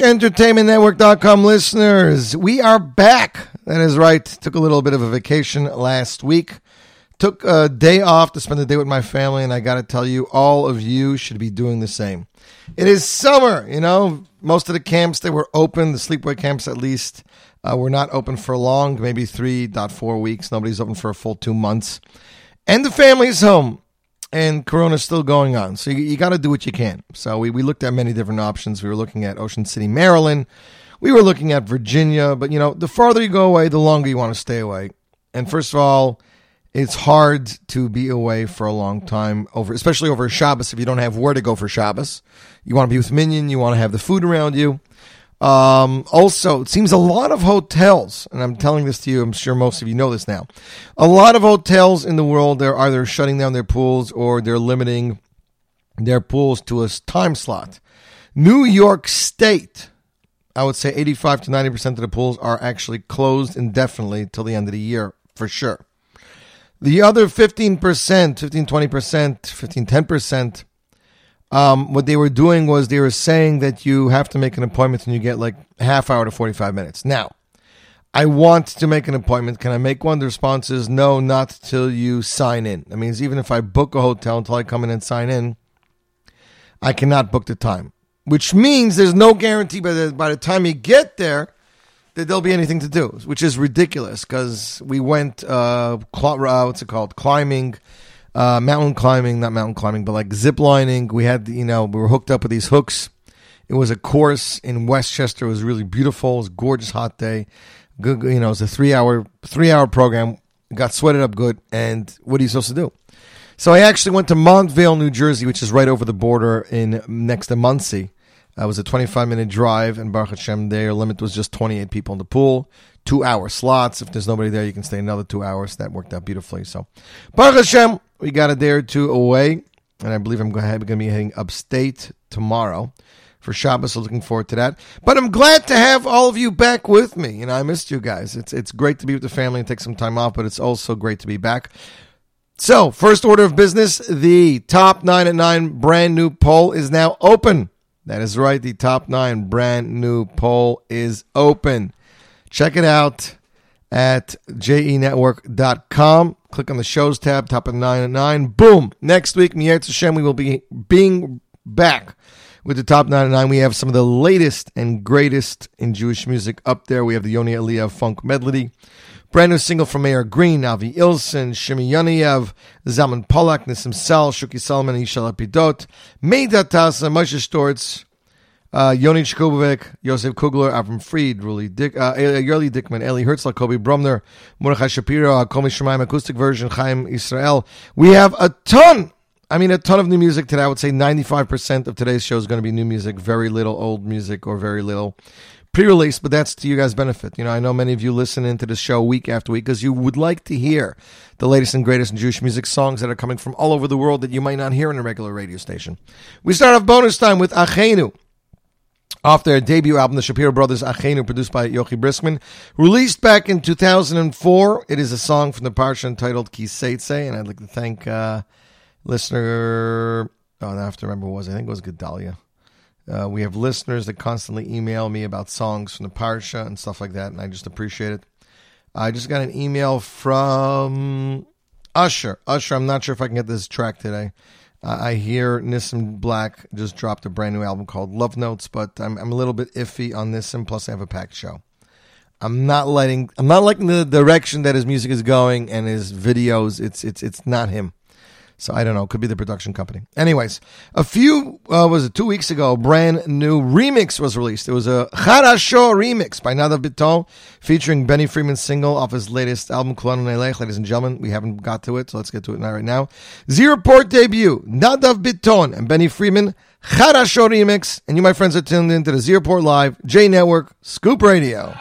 Afternoon, Jewish Entertainment Network.com listeners. We are back. That is right. Took a little bit of a vacation last week. Took a day off to spend the day with my family, and I got to tell you, all of you should be doing the same. It is summer, you know. Most of the camps they were open, the sleepaway camps at least, uh, were not open for long, maybe three, not four weeks. Nobody's open for a full two months. And the family's home and Corona's still going on. So you, you got to do what you can. So we, we looked at many different options. We were looking at Ocean City, Maryland. We were looking at Virginia. But, you know, the farther you go away, the longer you want to stay away. And first of all, it's hard to be away for a long time over, especially over Shabbos if you don't have where to go for Shabbos. You want to be with Minyan. You want to have the food around you. Um, also, it seems a lot of hotels, and I'm telling this to you, I'm sure most of you know this now. A lot of hotels in the world, they're either shutting down their pools or they're limiting their pools to a time slot. New York State, I would say 85 to 90% of the pools are actually closed indefinitely till the end of the year, for sure. The other 15%, 15, 20%, 15, 10%, um, what they were doing was they were saying that you have to make an appointment and you get like half hour to 45 minutes. Now, I want to make an appointment. Can I make one? The response is no, not till you sign in. That means even if I book a hotel until I come in and sign in, I cannot book the time, which means there's no guarantee by the, by the time you get there that there'll be anything to do, which is ridiculous because we went, uh, cl- uh, what's it called? Climbing uh, mountain climbing, not mountain climbing, but like zip lining. We had, you know, we were hooked up with these hooks. It was a course in Westchester. It was really beautiful. It was gorgeous hot day. Good, you know, it was a three hour three hour program. Got sweated up good. And what are you supposed to do? So I actually went to Montvale, New Jersey, which is right over the border in next to Muncie. It was a 25 minute drive, and Baruch Hashem, their limit was just 28 people in the pool. Two hour slots. If there's nobody there, you can stay another two hours. That worked out beautifully. So, Baruch Hashem, we got a day or two away, and I believe I'm going to be heading upstate tomorrow for Shabbos. So looking forward to that. But I'm glad to have all of you back with me. You know, I missed you guys. It's it's great to be with the family and take some time off, but it's also great to be back. So, first order of business, the top nine at nine brand new poll is now open. That is right. The top nine brand new poll is open. Check it out at jenetwork.com. Click on the shows tab, top of 9 at 9. Boom. Next week, Miyatz Hashem, we will be being back with the top 9 at 9. We have some of the latest and greatest in Jewish music up there. We have the Yoni Aliyah Funk Medley. Brand new single from Mayor Green, Avi Ilson, Shimi Yoniev, Zalman Pollock, Nissim Sal, Shuki Salman, Ishay Lapidot, Meydad Tasa, Moshe Stortz, uh, Yoni Chkubovik, Yosef Kugler, Avram Fried, Ruli Dick, uh, Yerli Dickman, Eli Herzl, Kobe Brumner, Mordechai Shapiro, Komi Shemaim acoustic version, Chaim Israel. We have a ton, I mean, a ton of new music today. I would say 95% of today's show is going to be new music, very little old music or very little pre-release, but that's to you guys' benefit. You know, I know many of you listen into the show week after week because you would like to hear the latest and greatest in Jewish music songs that are coming from all over the world that you might not hear in a regular radio station. We start off bonus time with Achenu. Off their debut album, the Shapiro Brothers Achenu, produced by Yochi Briskman, released back in 2004. It is a song from the parsha entitled Ki Teitzei, and I'd like to thank uh, listener. Oh, I have to remember who it was. I think it was Gedalia. Uh, we have listeners that constantly email me about songs from the parsha and stuff like that, and I just appreciate it. I just got an email from Usher. Usher, I'm not sure if I can get this track today. Uh, I hear Nissim Black just dropped a brand new album called Love Notes, but I'm, I'm a little bit iffy on this, and plus I have a packed show. I'm not letting I'm not liking the direction that his music is going and his videos. It's it's it's not him. So I don't know. It Could be the production company. Anyways, a few uh, was it two weeks ago? Brand new remix was released. It was a Charasho remix by Nadav Biton featuring Benny Friedman's single off his latest album Kulanu Nelech. Ladies and gentlemen, we haven't got to it, so let's get to it now. Right now, Z Report debut Nadav Biton and Benny Friedman Charasho remix. And you, my friends, are tuned in to the Port Live J Network Scoop Radio.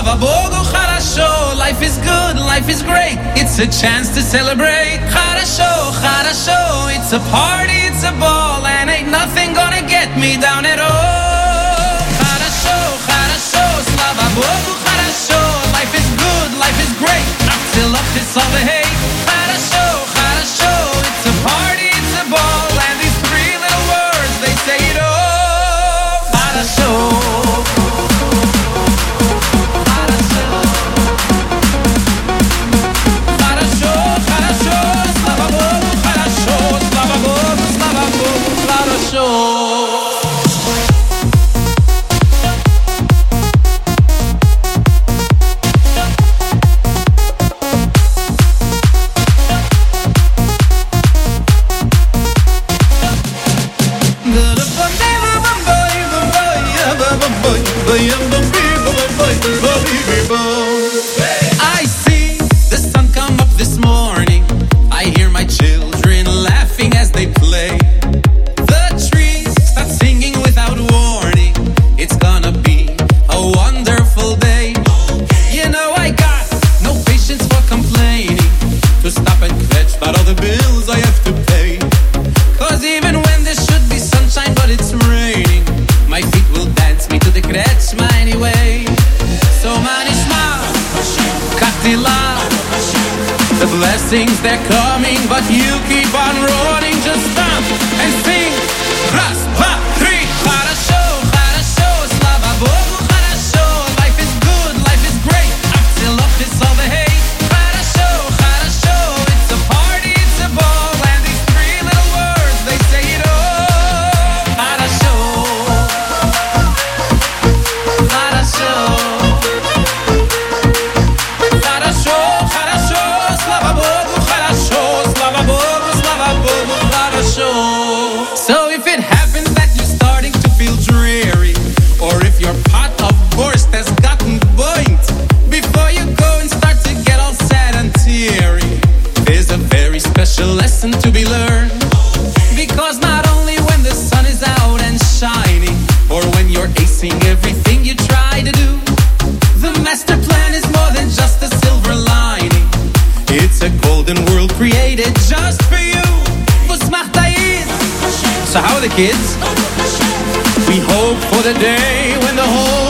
Chava Bogo Life is good, life is great. It's a chance to celebrate. Хорошо, хорошо. It's a party, it's a ball, and ain't nothing gonna get me down at all. Хорошо, хорошо. Slava Bogo Harasho. Life is good, life is great. I still up this all the hate. Хорошо, хорошо. It's a party, it's a ball, and these three little words, they say it all. Blessings they're coming, but you keep on rolling. The kids? We hope for the day when the whole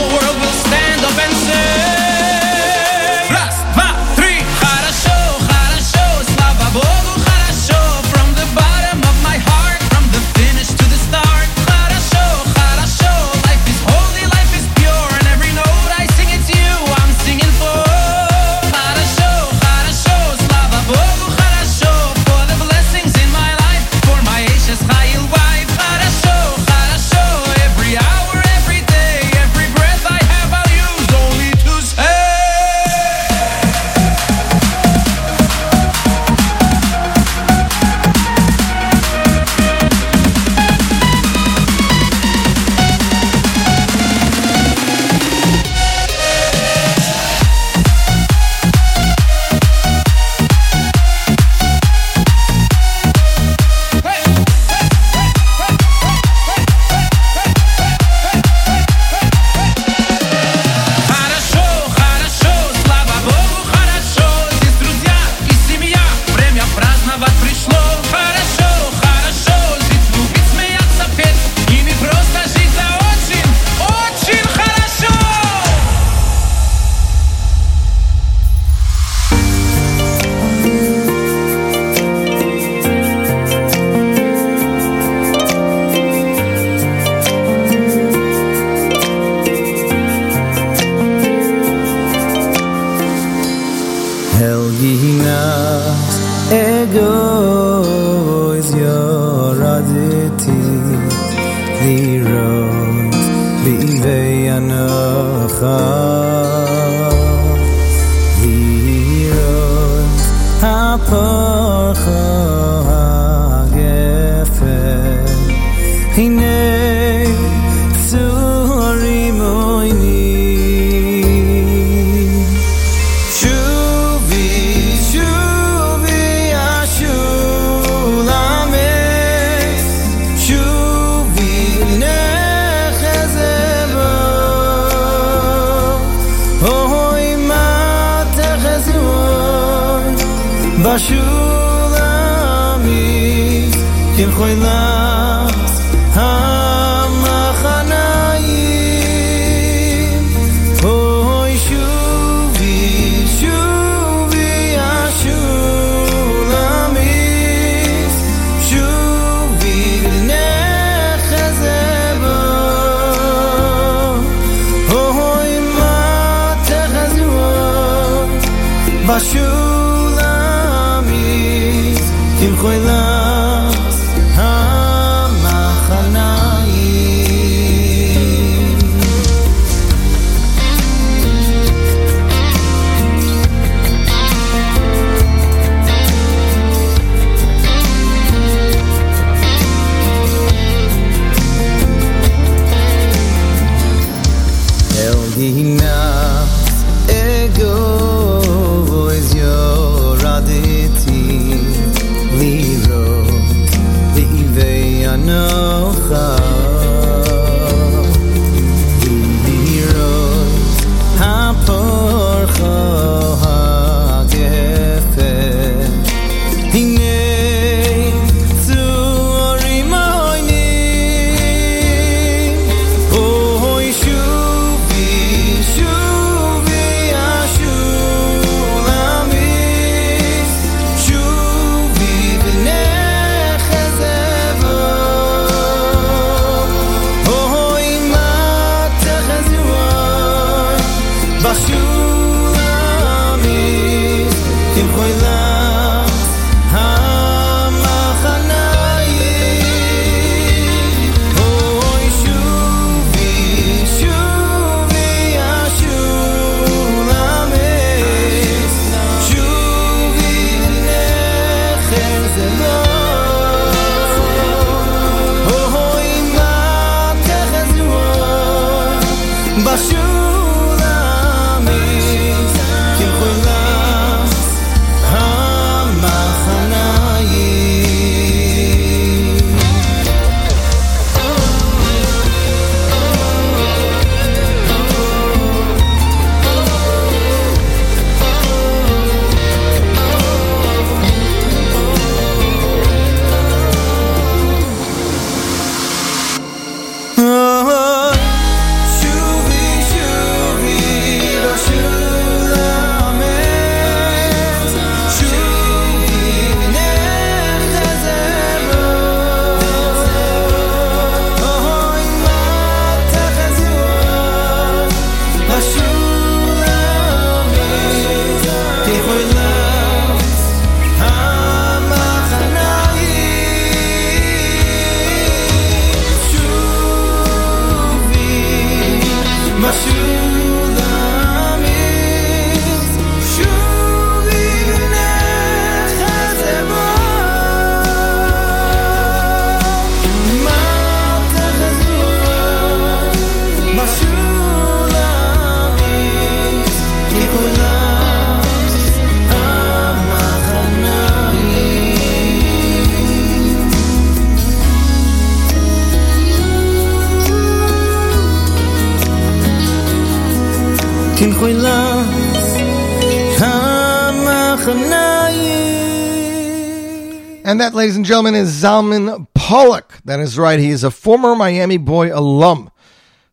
that, ladies and gentlemen, is Zalman Pollock. That is right. He is a former Miami Boy alum.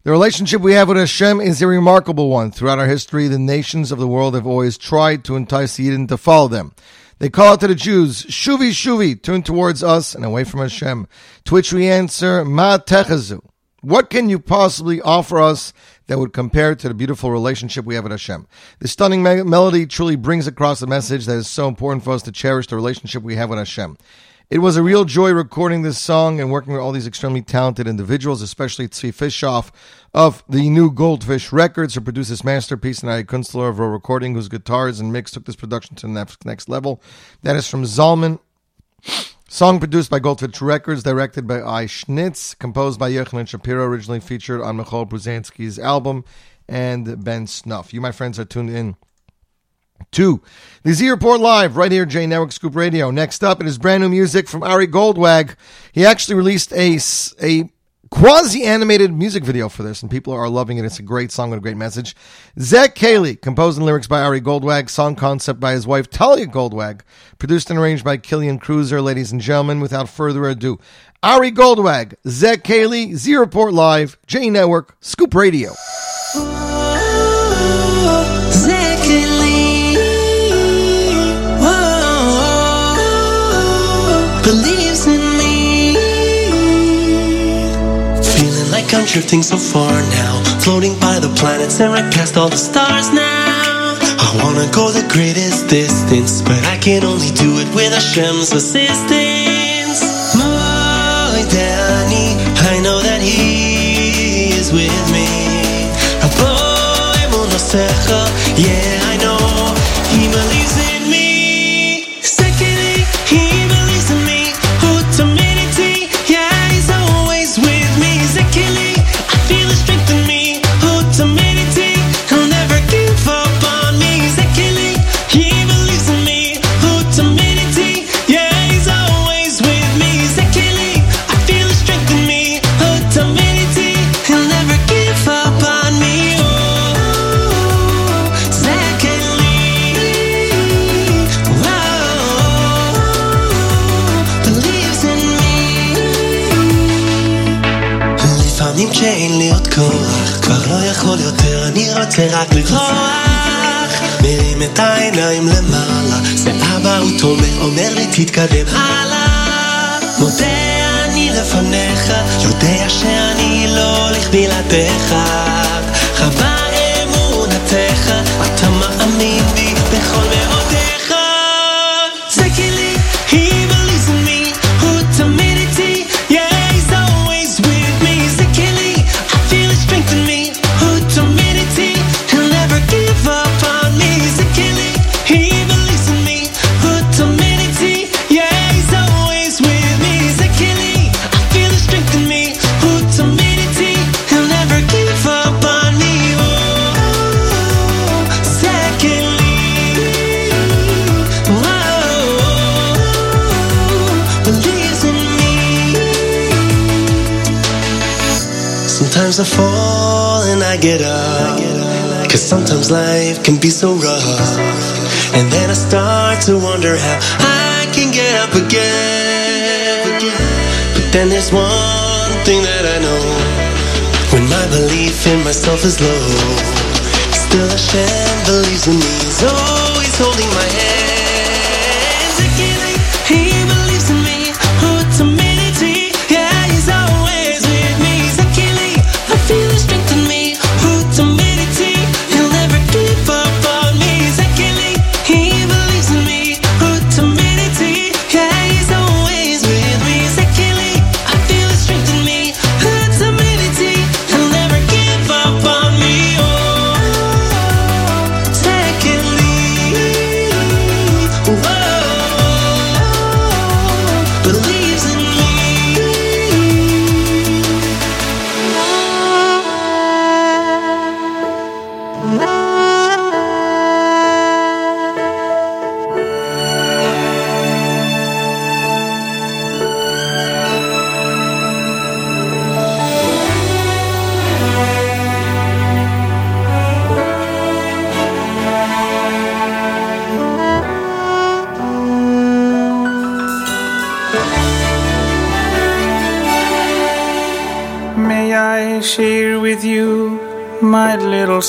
The relationship we have with Hashem is a remarkable one. Throughout our history, the nations of the world have always tried to entice the Eden to follow them. They call out to the Jews, Shuvi, Shuvi, turn towards us and away from Hashem. To which we answer, Ma techazu. What can you possibly offer us that would compare to the beautiful relationship we have with Hashem? The stunning me- melody truly brings across the message that is so important for us to cherish the relationship we have with Hashem. It was a real joy recording this song and working with all these extremely talented individuals, especially Tzvi Fischoff of the new Goldfish Records, who produced this masterpiece, and I Kunstler of a recording, whose guitars and mix took this production to the next level. That is from Zalman. Song produced by Goldfish Records, directed by I. Schnitz, composed by Yochanan Shapiro, originally featured on Michoel Pruzansky's album, and Ben Snuff. You, my friends, are tuned in to the Z Report Live right here, J Network Scoop Radio. Next up, it is brand new music from Ari Goldwag. He actually released a, a quasi animated music video for this, and people are loving it. It's a great song with a great message. Zach Cayley, composed and lyrics by Ari Goldwag, song concept by his wife Talia Goldwag, produced and arranged by Killian Cruiser. Ladies and gentlemen, without further ado, Ari Goldwag, Zach Cayley, Z Report Live, J Network, Scoop Radio. I'm drifting so far now, floating by the planets and right past all the stars now. I wanna go the greatest distance, but I can only do it with Hashem's assistance. My Danny, I know that He is with me. Yeah, אני רוצה רק לברוח. מרים את העיניים למעלה, אבא הוא תומך, אומר לי תתקדם הלאה. מודה אני לפניך, יודע שאני לא הולך בלעדיך. חווה get up. Cause sometimes life can be so rough. And then I start to wonder how I can get up again. But then there's one thing that I know. When my belief in myself is low, still Hashem believes in me. He's always holding my hand.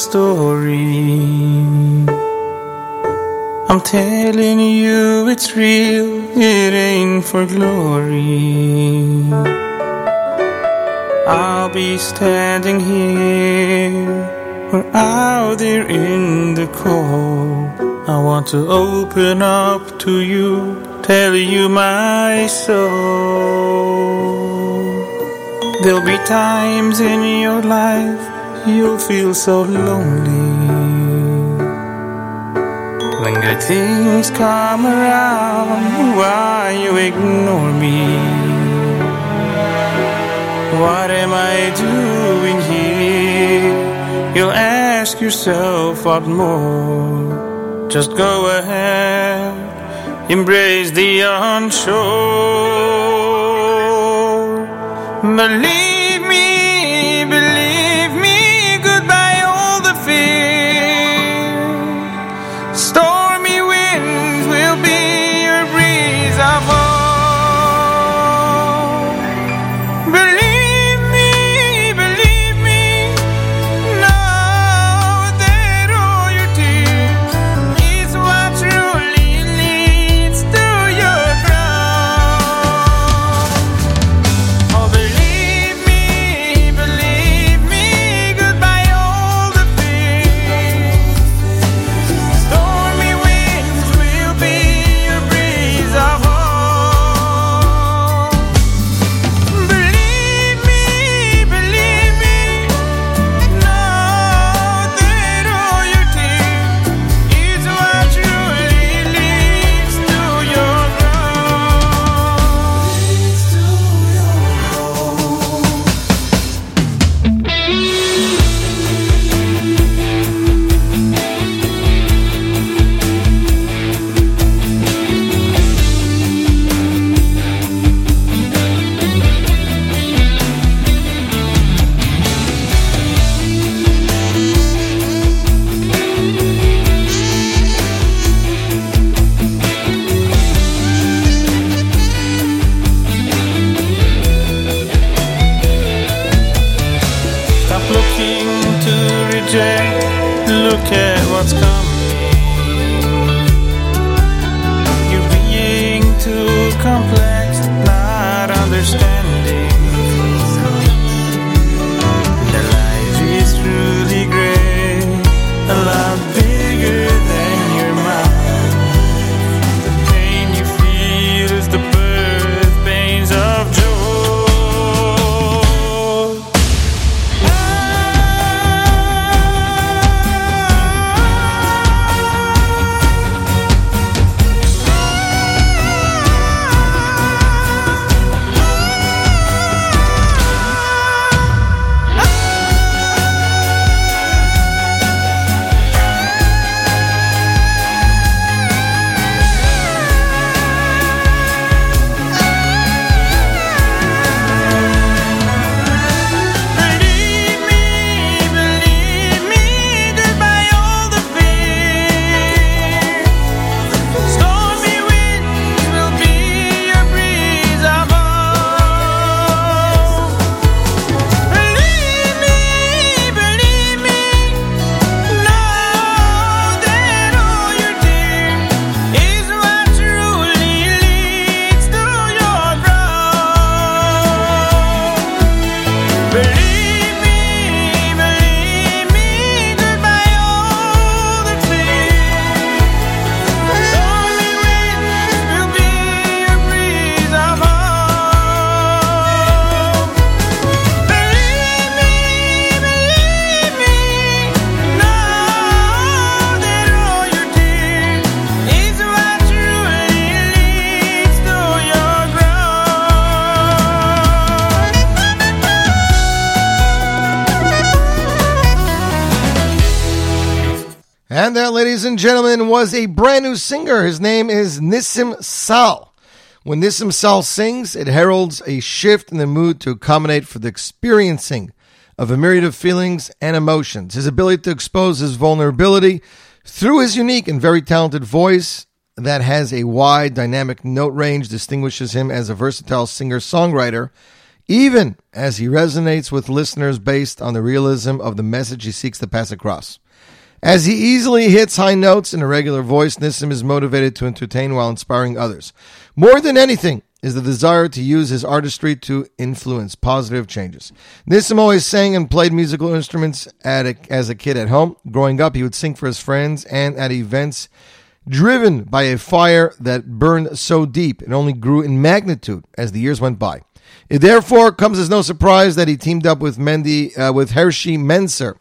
Story? I'm telling you it's real, it ain't for glory. I'll be standing here or out there in the cold. I want to open up to you, tell you my soul. There'll be times in your life you'll feel so lonely. When good things come around, why you ignore me? What am I doing here? You'll ask yourself what more. Just go ahead, embrace the unsure. Believe was a brand new singer. His name is Nissim Sal. When Nissim Sal sings, it heralds a shift in the mood to accommodate for the experiencing of a myriad of feelings and emotions. His ability to expose his vulnerability through his unique and very talented voice that has a wide dynamic note range distinguishes him as a versatile singer-songwriter even as he resonates with listeners based on the realism of the message he seeks to pass across. As he easily hits high notes in a regular voice, Nissim is motivated to entertain while inspiring others. More than anything is the desire to use his artistry to influence positive changes. Nissim always sang and played musical instruments a, as a kid at home. Growing up, he would sing for his friends and at events driven by a fire that burned so deep it only grew in magnitude as the years went by. It therefore comes as no surprise that he teamed up with Mendy uh, with Hershey Menser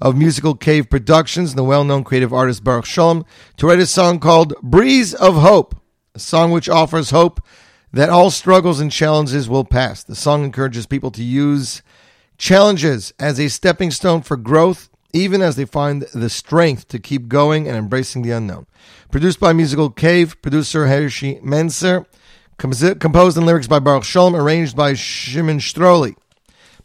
of Musical Cave Productions and the well-known creative artist Baruch Shalom to write a song called "Breeze of Hope," a song which offers hope that all struggles and challenges will pass. The song encourages people to use challenges as a stepping stone for growth, even as they find the strength to keep going and embracing the unknown. Produced by Musical Cave, producer Hershey Menser, composed and lyrics by Baruch Shalom, arranged by Shimon Stroli.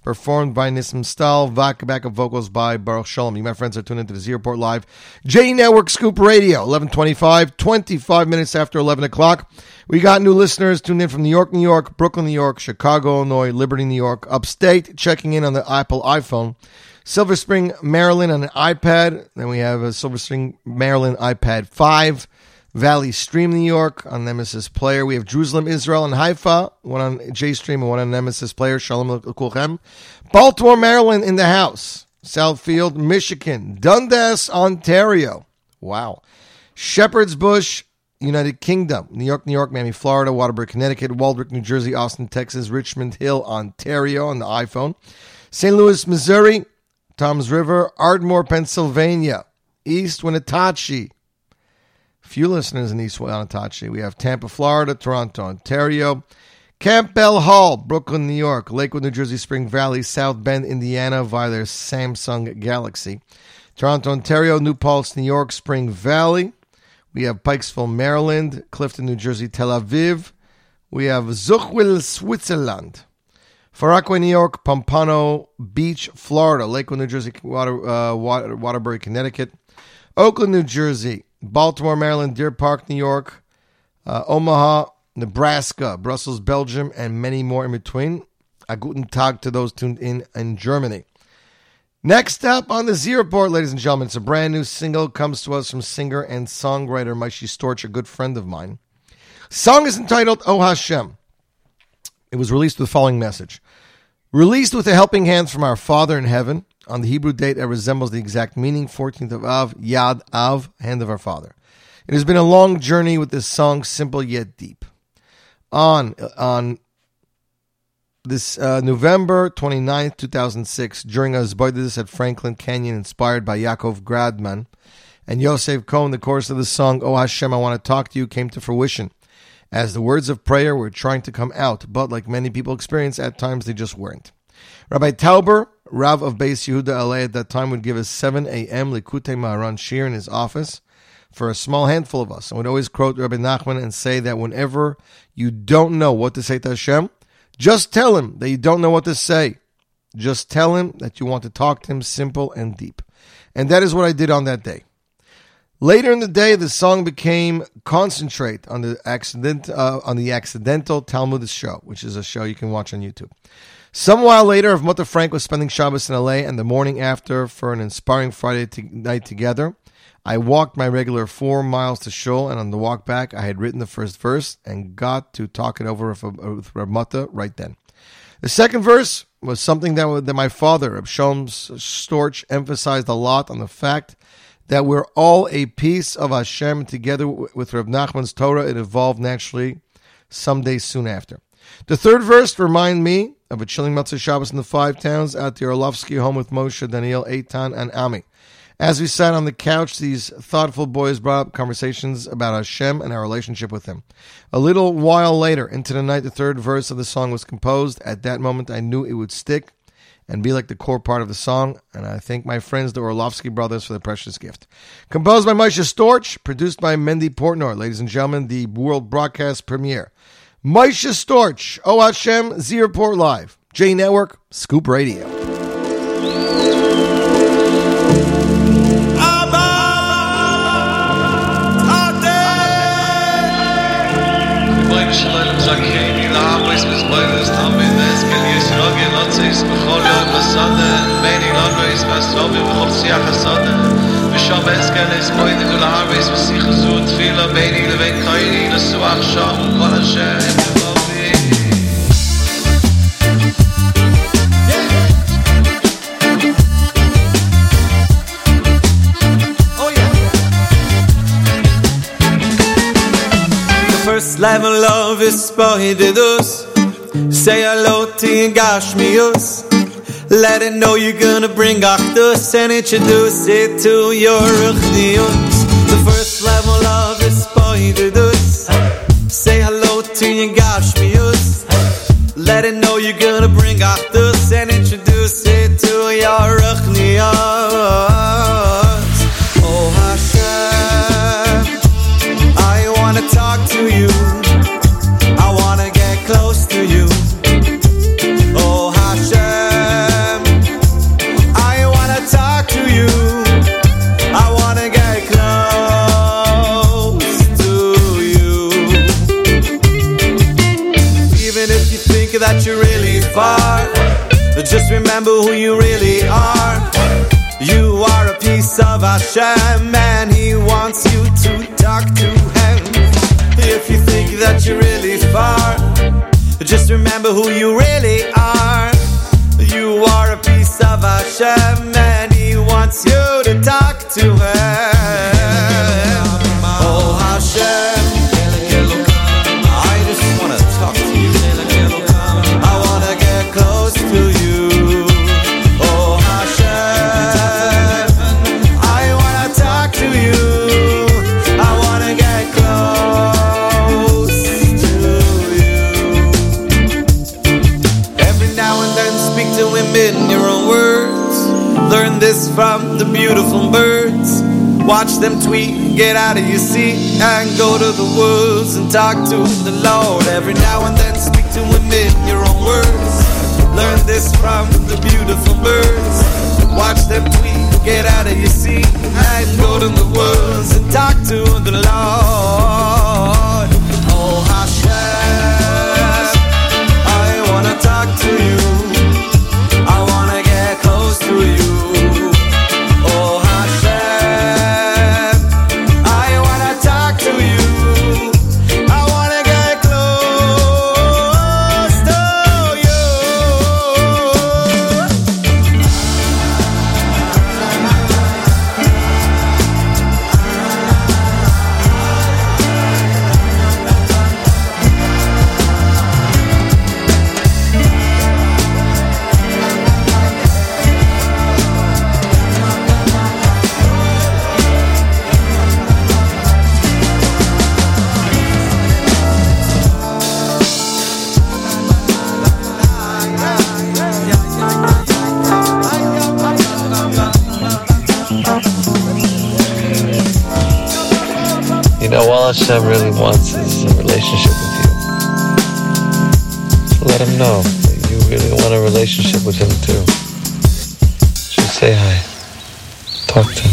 Performed by Nissim Stahl, backup vocals by Baruch Shalom. You, my friends, are tuned into the Z Report Live. J Network Scoop Radio, 1125, 25 minutes after 11 o'clock. We got new listeners tuned in from New York, New York, Brooklyn, New York, Chicago, Illinois, Liberty, New York, upstate, checking in on the Apple iPhone. Silver Spring, Maryland on an iPad. Then we have a Silver Spring, Maryland iPad 5. Valley Stream New York on Nemesis Player. We have Jerusalem, Israel, and Haifa, one on J Stream and one on Nemesis Player. Shalom Kulchem. Baltimore, Maryland in the house. Southfield, Michigan. Dundas, Ontario. Wow. Shepherd's Bush, United Kingdom. New York, New York, Miami, Florida, Waterbury, Connecticut, Waldwick, New Jersey, Austin, Texas, Richmond Hill, Ontario on the iPhone. St. Louis, Missouri, Toms River, Ardmore, Pennsylvania. East Wenatchee, few listeners in East Wenatchee. We have Tampa, Florida, Toronto, Ontario, Campbell Hall, Brooklyn, New York, Lakewood, New Jersey, Spring Valley, South Bend, Indiana via their Samsung Galaxy, Toronto, Ontario, New Paltz, New York, Spring Valley. We have Pikesville, Maryland, Clifton, New Jersey, Tel Aviv. We have Zuchwil, Switzerland. Far New York, Pompano Beach, Florida, Lakewood, New Jersey, Water, uh, Water, Waterbury, Connecticut, Oakland, New Jersey, Baltimore, Maryland, Deer Park, New York, uh, Omaha, Nebraska, Brussels, Belgium, and many more in between. A guten Tag to those tuned in in Germany. Next up on the Z Report, ladies and gentlemen, it's a brand new single. Comes to us from singer and songwriter Maishi Storch, a good friend of mine. Song is entitled Oh Hashem. It was released with the following message. Released with the helping hands from our Father in heaven, on the Hebrew date that resembles the exact meaning, 14th of Av, Yad Av, hand of our Father. It has been a long journey with this song, simple yet deep. On, on this uh, November 29th, 2006, during a Zboidis at Franklin Canyon, inspired by Yaakov Gradman and Yosef Cohen, the chorus of the song, Oh Hashem, I Want to Talk to You, came to fruition. As the words of prayer were trying to come out, but like many people experience, at times they just weren't. Rabbi Tauber Rav of Beis Yehuda LA at that time would give us 7 a.m. Likutei Moharan Shir in his office for a small handful of us, and would always quote Rabbi Nachman and say that whenever you don't know what to say to Hashem, just tell him that you don't know what to say. Just tell him that you want to talk to him simple and deep. And that is what I did on that day. Later in the day, the song became concentrate on the accident uh, on the accidental Talmud show, which is a show you can watch on YouTube. Some while later, if Mutter Frank was spending Shabbos in LA and the morning after for an inspiring Friday night together, I walked my regular four miles to Shul, and on the walk back, I had written the first verse and got to talk it over with, uh, with Rav right then. The second verse was something that, that my father, Abshom Storch, emphasized a lot on the fact that we're all a piece of Hashem together with Rav Nachman's Torah. It evolved naturally some days soon after. The third verse remind me of a chilling Motzei Shabbos in the five towns at the Orlovsky home with Moshe, Daniel, Eitan, and Ami. As we sat on the couch, these thoughtful boys brought up conversations about Hashem and our relationship with Him. A little while later, into the night, the third verse of the song was composed. At that moment, I knew it would stick, and be like the core part of the song. And I thank my friends, the Orlovsky brothers, for the precious gift. Composed by Moshe Storch, produced by Mendy Portnoy. Ladies and gentlemen, the world broadcast premiere. Misha Storch, O Hashem, Z Report Live, J Network, Scoop Radio. ושם אסקל אסבויני ולעבוס ושיח זו תפילה ביני לבין קייני לסוח שם כל השם יבובי The first level love is spotted us. Say hello to your Gashmius. let it know you're gonna bring Achdus and introduce it to your Ruchnius. The first level love is spotted. Say hello to your Gashmius. Let it know you're gonna bring Achdus who you really are. You are a piece of Hashem and He wants you to talk to Him. If you think that you're really far, just remember who you really are. You are a piece of Hashem and He wants you to talk beautiful birds. Watch them tweet, get out of your seat, and go to the woods and talk to the Lord. Every now and then, speak to him in your own words. Learn this from the beautiful birds. Watch them tweet, get out of your seat, and go to the woods and talk to the Lord. All Hashem really wants is a relationship with you. So let him know that you really want a relationship with him too. Just say hi. Talk to him.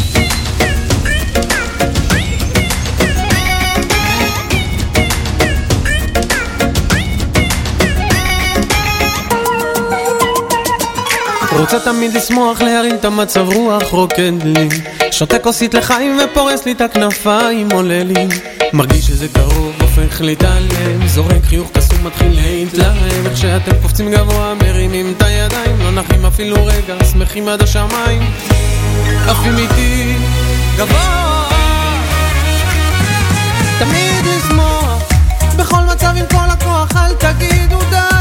רוצה תמיד לשמוח, להרים את המצב רוח, רוקד לי שותה כוסית לחיים ופורס לי את הכנפיים, עולה לי מרגיש שזה קרוב, הופך להתעלם זורק חיוך קסום, מתחיל להתלהם. איך שאתם קופצים גבוה, מרימים את הידיים לא נחים אפילו רגע, שמחים עד השמיים. עפים איתי גבוה. תמיד לשמוח בכל מצב עם כל הכוח, אל תגידו די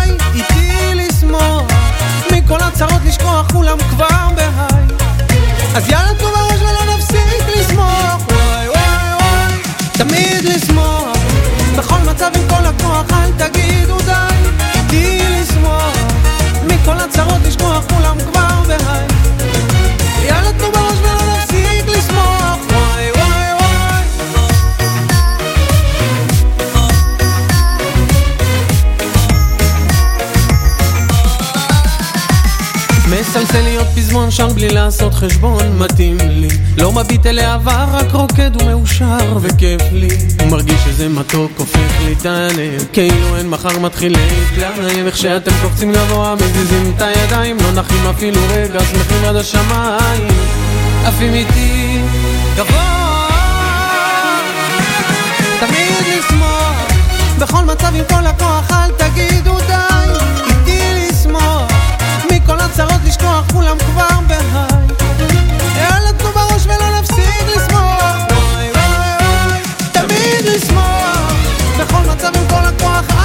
הפזמון שר בלי לעשות חשבון, מתאים לי. לא מביט אל העבר, רק רוקד ומאושר וכיף לי. מרגיש שזה מתוק, הופך לי את הלב, כאילו אין מחר מתחיל להתלהב. איך שאתם קופצים גבוה, מזיזים את הידיים, לא נחים אפילו רגע, שמחים עד השמיים. עפים איתי גבוה. תמיד לשמוח, בכל מצב עם כל הכוח, אל תגידו מכל הצרות לשכוח, כולם כבר בהיי. יאללה תנו בראש ולא נפסיק לשמוח. וואי וואי וואי, תמיד לשמוח, בכל מצב עם כל הכוח,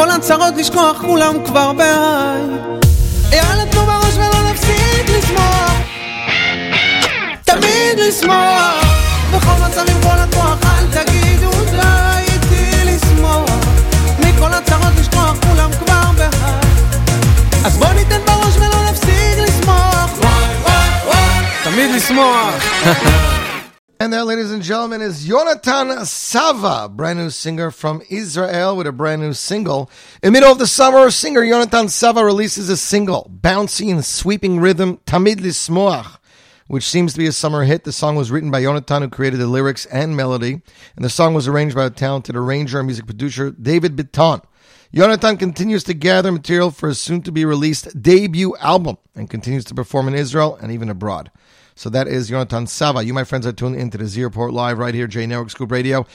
מכל הצרות לשכוח, כולם כבר בהיי. יאללה תנו בראש ולא נפסיק לשמוח. תמיד לשמוח, בכל מצב עם כל הכוח, אל תגידו די. איתי לשמוח, מכל הצרות לשכוח, כולם כבר בהיי. אז בוא ניתן בראש ולא נפסיק לשמוח. וואי וואי וואי. תמיד לשמוח. And that, ladies and gentlemen, is Yonatan Sava, brand new singer from Israel with a brand new single. In the middle of the summer, singer Yonatan Sava releases a single, bouncy and sweeping rhythm, Tamid Lismoach, which seems to be a summer hit. The song was written by Yonatan, who created the lyrics and melody, and the song was arranged by the talented arranger and music producer David Bitton. Yonatan continues to gather material for his soon to be released debut album and continues to perform in Israel and even abroad. So that is Yonatan Sava. You, my friends, are tuned into the Z Report Live right here, J Network Scoop Radio.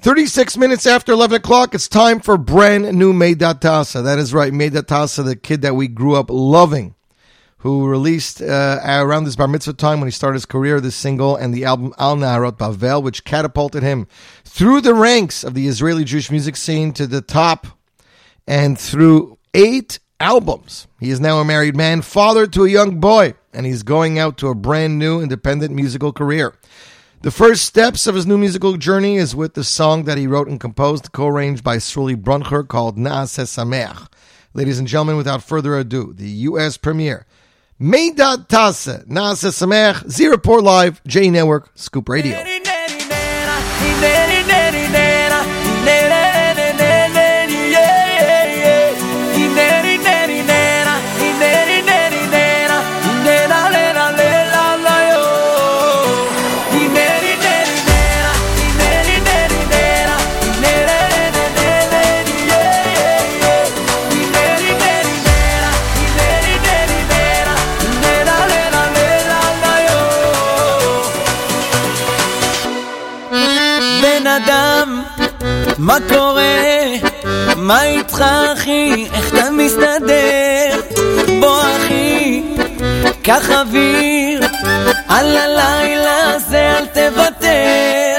36 minutes after 11 o'clock, it's time for brand new Meydad Tasa. That is right, Meydad Tasa, the kid that we grew up loving, who released uh, around this bar mitzvah time when he started his career, this single and the album Al Naharot Bavel, which catapulted him through the ranks of the Israeli Jewish music scene to the top and through eight albums. He is now a married man, father to a young boy, and he's going out to a brand new independent musical career. The first steps of his new musical journey is with the song that he wrote and composed, co-arranged by Sruli Bruncher, called Naaseh Sameach. Ladies and gentlemen, without further ado, the U.S. premiere, Meydad Tasa, Naaseh Sameach, Z Report Live, J Network, Scoop Radio. מה קורה? מה איתך אחי? איך אתה מסתדר? בוא אחי, קח אוויר על הלילה הזה אל תוותר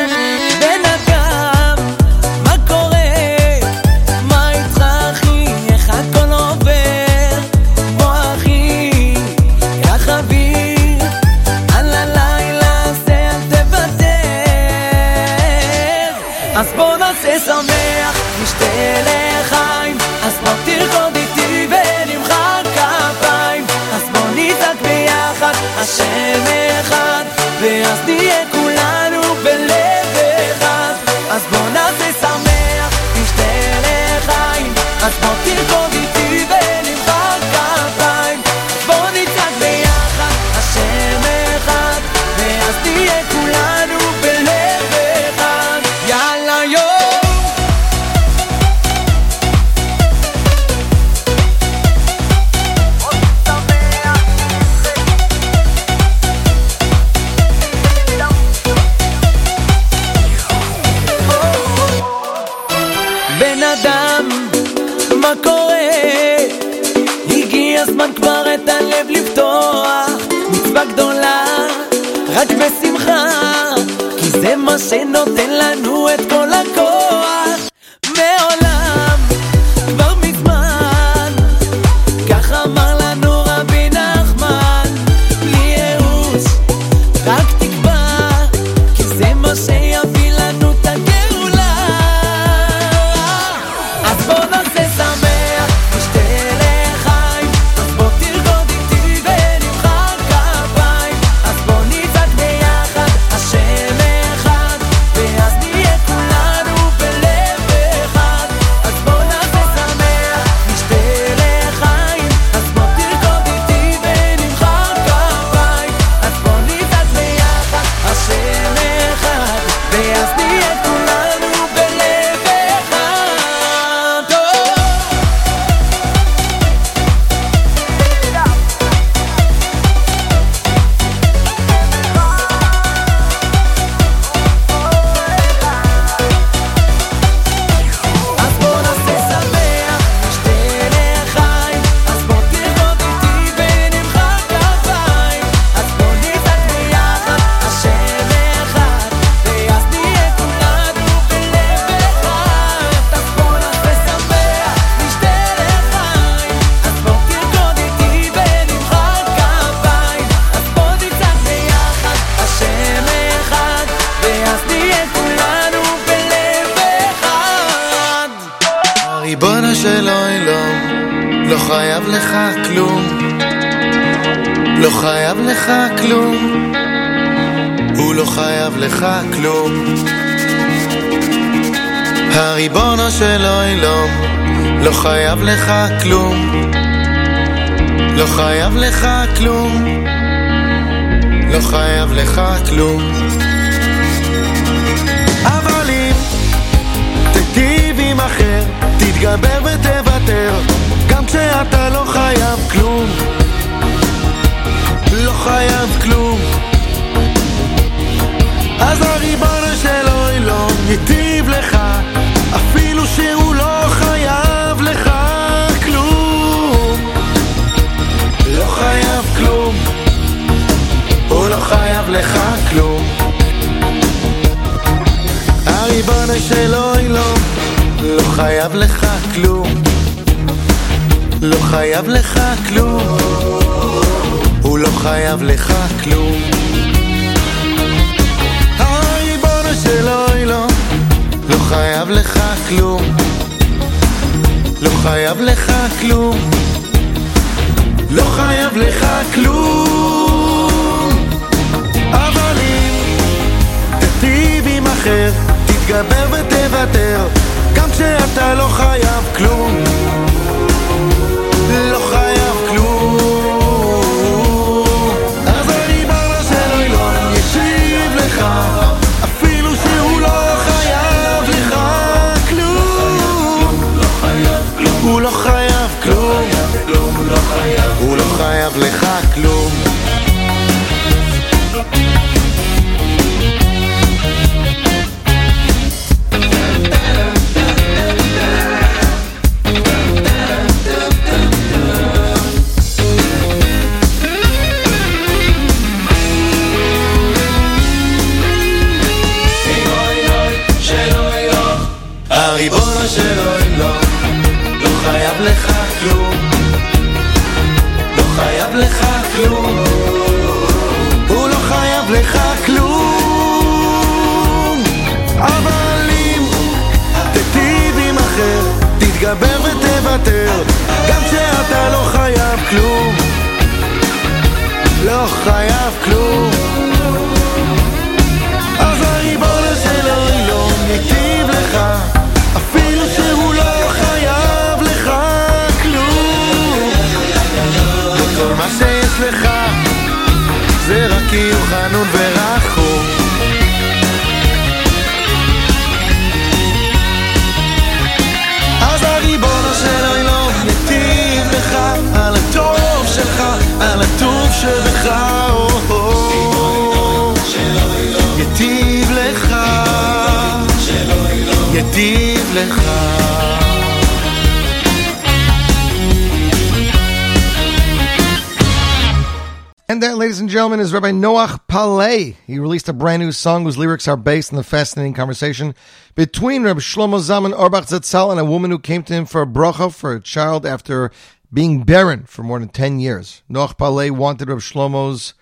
Rabbi Noach Palei. He released a brand new song whose lyrics are based on the fascinating conversation between Rabbi Shlomo Zalman Auerbach Zatzal and a woman who came to him for a bracha for a child after being barren for more than 10 years. Noach Palei wanted Rabbi Shlomo's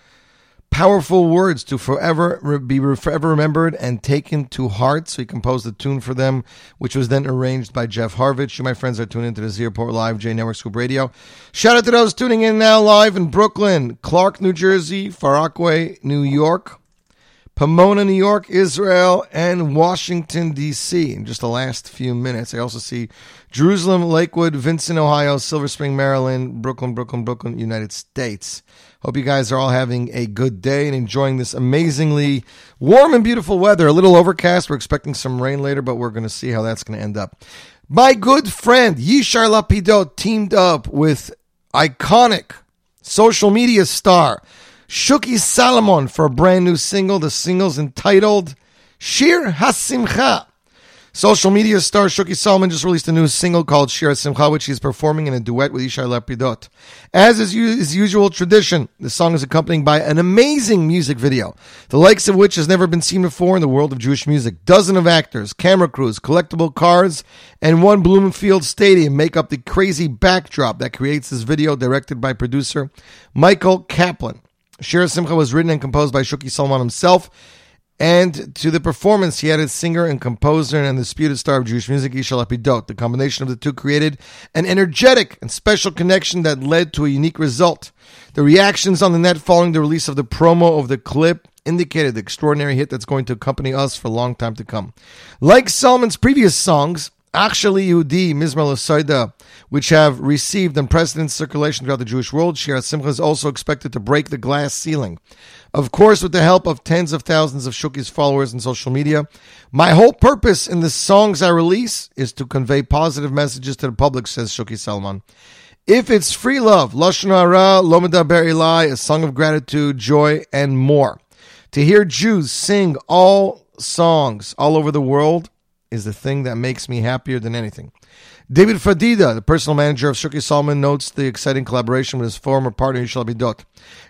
powerful words to forever be forever remembered and taken to heart. So he composed a tune for them, which was then arranged by Jeff Harvich. You, my friends, are tuning into the Z Report Live J Network Scoop Radio. Shout out to those tuning in now live in Brooklyn, Clark, New Jersey, Far New York. Pomona, New York, Israel, and Washington, D.C. In just the last few minutes, I also see Jerusalem, Lakewood, Vincent, Ohio, Silver Spring, Maryland, Brooklyn, Brooklyn, Brooklyn, United States. Hope you guys are all having a good day and enjoying this amazingly warm and beautiful weather. A little overcast. We're expecting some rain later, but we're going to see how that's going to end up. My good friend Yishai Lapidot teamed up with iconic social media star Shuki Salomon for a brand new single. The single's entitled Shir Hasimcha. Social media star Shuki Salman just released a new single called Shir Simcha, which he's performing in a duet with Ishai Lapidot. As is his usual tradition, the song is accompanied by an amazing music video, the likes of which has never been seen before in the world of Jewish music. Dozen of actors, camera crews, collectible cars, and one Bloomfield Stadium make up the crazy backdrop that creates this video directed by producer Michael Kaplan. Shir Simcha was written and composed by Shuki Salman himself And to the performance, he added singer and composer and undisputed star of Jewish music, Yishai Lapidot. The combination of the two created an energetic and special connection that led to a unique result. The reactions on the net following the release of the promo of the clip indicated the extraordinary hit that's going to accompany us for a long time to come. Like Salman's previous songs, Achshali Yehudi, Mizmar Losaida, which have received unprecedented circulation throughout the Jewish world, Shira Simcha is also expected to break the glass ceiling. Of course, with the help of tens of thousands of Shuki's followers on social media. My whole purpose in the songs I release is to convey positive messages to the public, says Shuki Salman. If it's free love, Lashon Hara, Lo Medaber Ilai, a song of gratitude, joy, and more. To hear Jews sing all songs all over the world is the thing that makes me happier than anything. David Fadida, the personal manager of Shuki Salman, notes the exciting collaboration with his former partner Yishai Lapidot.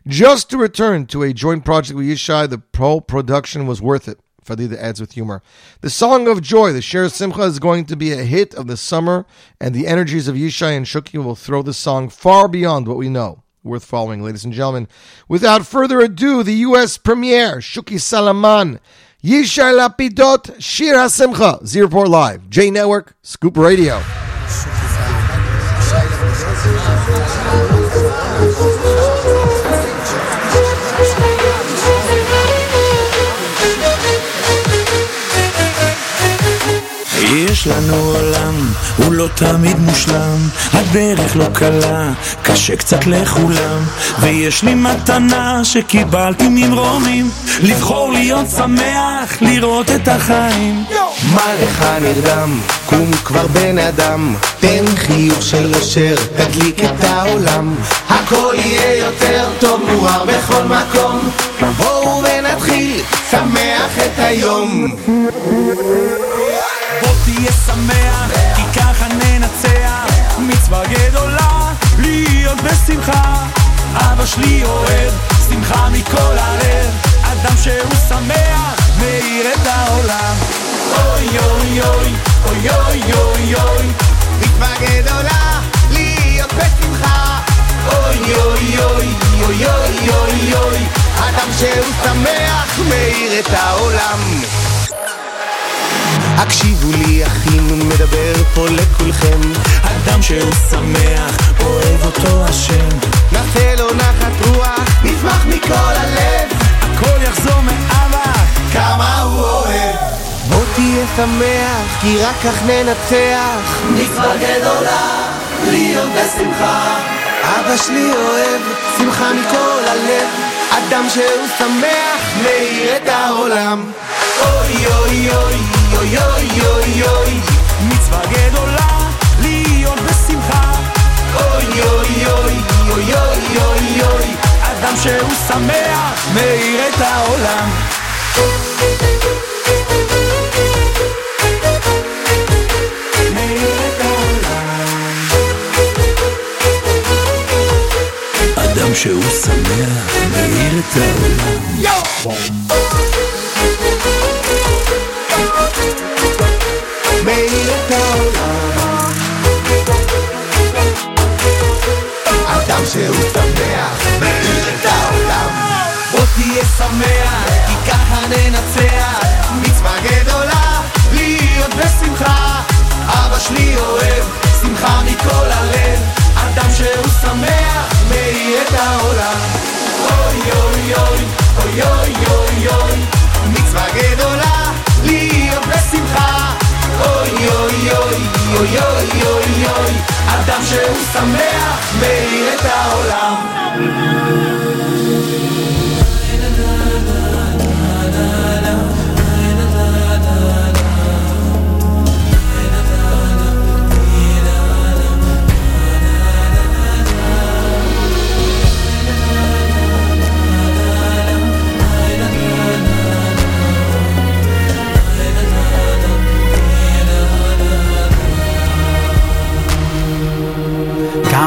Just to return to a joint project with Yishai, the whole production was worth it. Fadida adds with humor. The Song of Joy, the Shir Simcha, is going to be a hit of the summer, and the energies of Yishai and Shuki will throw the song far beyond what we know. Worth following, ladies and gentlemen. Without further ado, the U.S. premiere, Shuki Salaman, Yishai Lapidot, Shir HaSimcha, Z Report Live, J Network, Scoop Radio. Shukrani sana. יש לנו עולם, הוא לא תמיד מושלם, הדרך לא קלה, קשה קצת לכולם, ויש לי מתנה שקיבלתי ממרומים, לבחור להיות שמח, לראות את החיים. מה לך נרדם? קום כבר בן אדם, תן חיוך של אושר, תדליק את העולם, הכל יהיה יותר טוב, מואר בכל מקום, בואו ונתחיל, שמח את היום. תהיה שמח, כי ככה ננצח. מצווה גדולה, להיות בשמחה. אבא שלי אוהב, שמחה מכל הלב. אדם שהוא שמח, מאיר את העולם. אוי אוי אוי, אוי אוי אוי אוי. מצווה גדולה, להיות בשמחה. אוי אוי אוי, אוי אוי אוי אוי. אדם שהוא שמח, מאיר את העולם. הקשיבו לי אחים, מדבר פה לכולכם. אדם שהוא שמח, אוהב אותו השם. נעשה לו נחת רוח, נשמח מכל הלב. הכל יחזור מאבא, כמה הוא אוהב. בוא תהיה שמח, כי רק כך ננצח. מצווה גדולה, להיות בשמחה. אבא שלי אוהב, שמחה מכל הלב. אדם שהוא שמח, מאיר את העולם. אוי אוי אוי אוי אוי אוי אוי. מצווה גדולה, להיות בשמחה. אוי אוי אוי אוי אוי אוי אוי. אדם שהוא שמח, מאיר את העולם. אדם שהוא שמח, מאיר את העולם מאיר את העולם אדם שהוא שמח, מאיר את העולם בוא תהיה שמח, כי ככה ננצח מצווה גדולה, להיות בשמחה אבא שלי אוהב, שמחה מכל הלב אדם שהוא שמח, מאיר את העולם אוי אוי אוי, אוי אוי אוי אוי מצווה גדולה, להיות בשמחה אוי אוי אוי אוי אוי אוי אוי אדם שהוא שמח, מאיר את העולם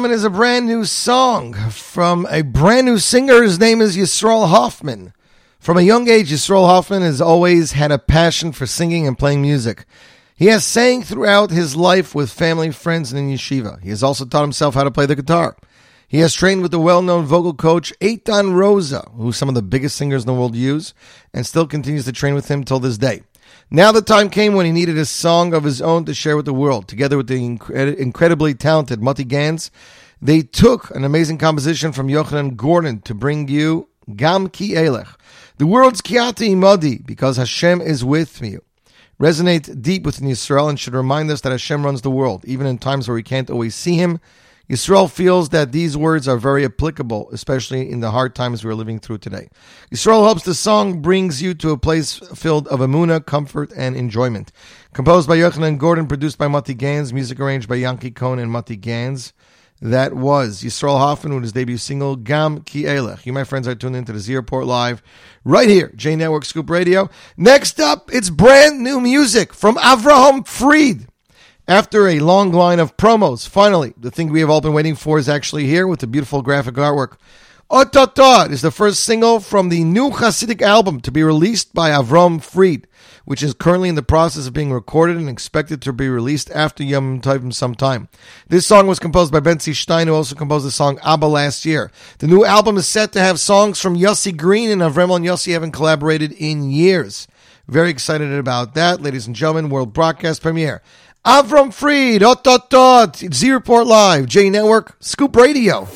gentlemen, is a brand new song from a brand new singer. His name is Yisrael Hoffman. From a young age, Yisrael Hoffman has always had a passion for singing and playing music. He has sang throughout his life with family, friends, and in yeshiva. He has also taught himself how to play the guitar. He has trained with the well-known vocal coach Eitan Rosa, who some of the biggest singers in the world use, and still continues to train with him till this day. Now the time came when he needed a song of his own to share with the world. Together with the incred- incredibly talented Mati Gans, they took an amazing composition from Yochanan Gordon to bring you Gam Ki Elech, the world's Ki Atah Imadi, because Hashem is with me. Resonate deep within Yisrael and should remind us that Hashem runs the world, even in times where we can't always see Him. Yisrael feels that these words are very applicable, especially in the hard times we are living through today. Yisrael hopes the song brings you to a place filled of amuna, comfort, and enjoyment. Composed by Yochanan Gordon, produced by Mati Gans, music arranged by Yankee Cohn and Mati Gans. That was Yisrael Hoffman with his debut single, Gam Ki Elech. You, my friends, are tuned into the Z Report Live right here, J Network Scoop Radio. Next up, it's brand new music from Avraham Fried. After a long line of promos, finally, the thing we have all been waiting for is actually here with the beautiful graphic artwork. Ototot is the first single from the new Hasidic album to be released by Avram Fried, which is currently in the process of being recorded and expected to be released after Yom Tovim sometime. This song was composed by Bentzi Stein, who also composed the song Abba last year. The new album is set to have songs from Yossi Green and Avremel and Yossi haven't collaborated in years. Very excited about that, ladies and gentlemen. World broadcast premiere. Avram Fried, Ototot, Z Report Live, J Network, Scoop Radio.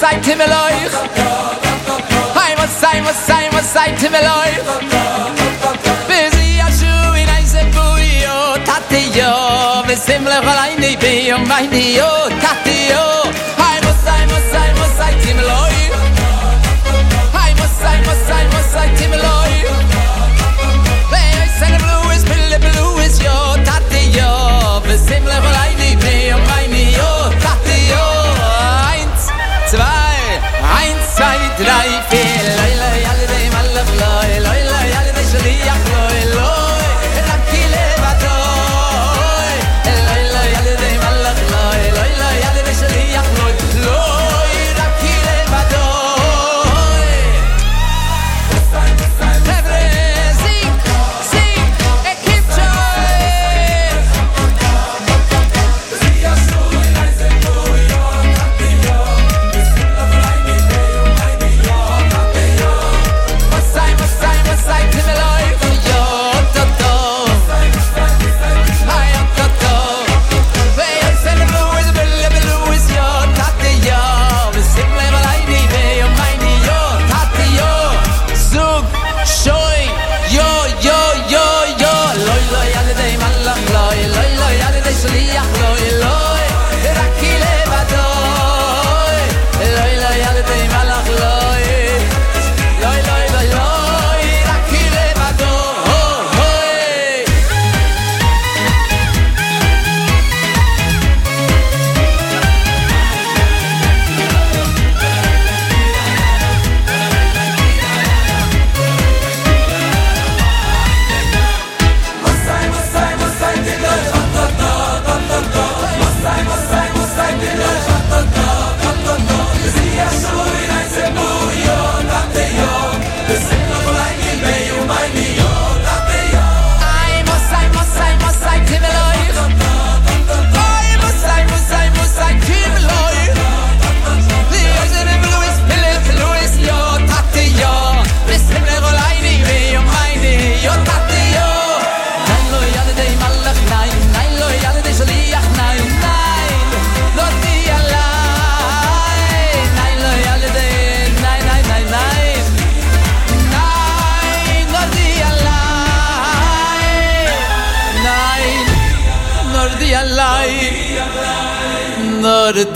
seid Himmel euch? Hey, was sei, was sei, was seid Himmel euch? Bis ihr Schuh in ein Sepuio, Tati jo. bis Himmel euch allein die Bio, mein Dio, Tati jo. Hey, was sei, was sei, was seid Himmel euch? Hey, was sei, was sei, was seid Himmel euch?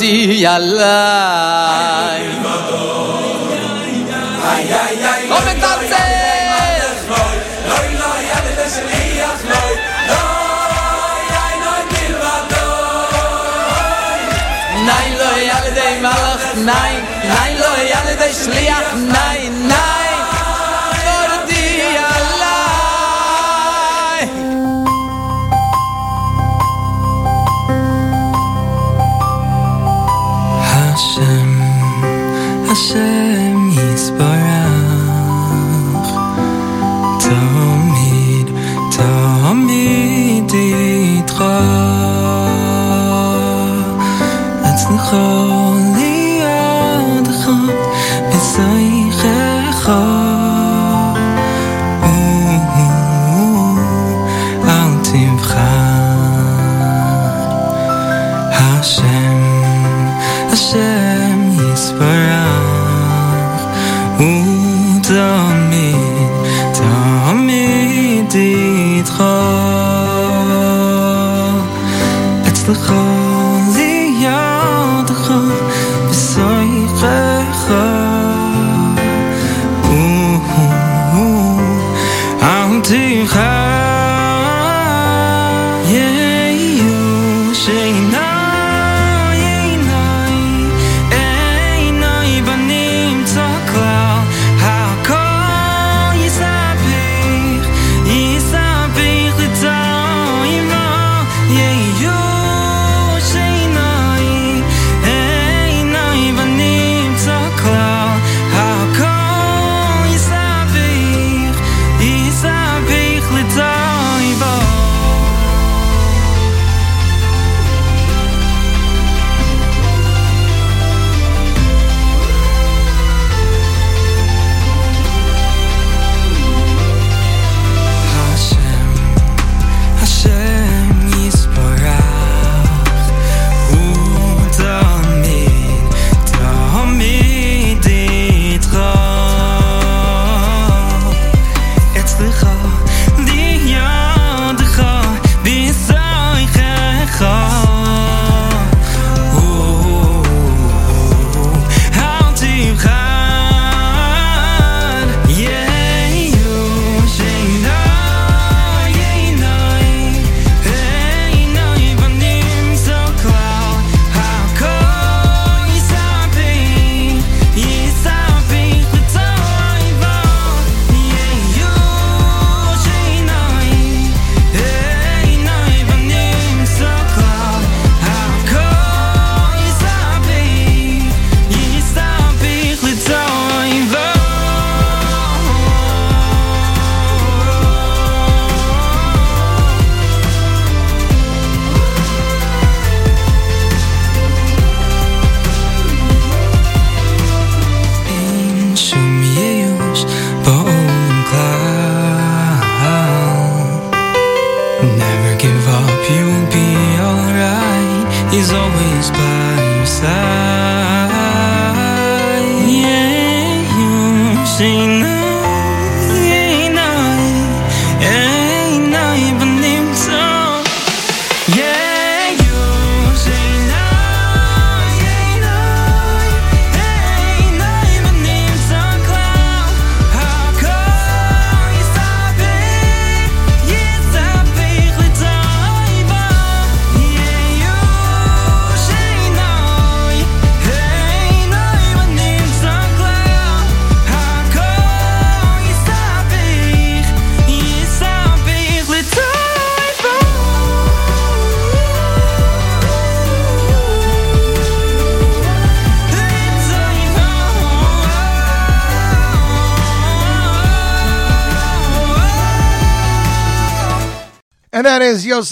di alai ay ay ay kom mit dat ze loy loy ya de ze li as loy loy ay no dir va de mal nay the home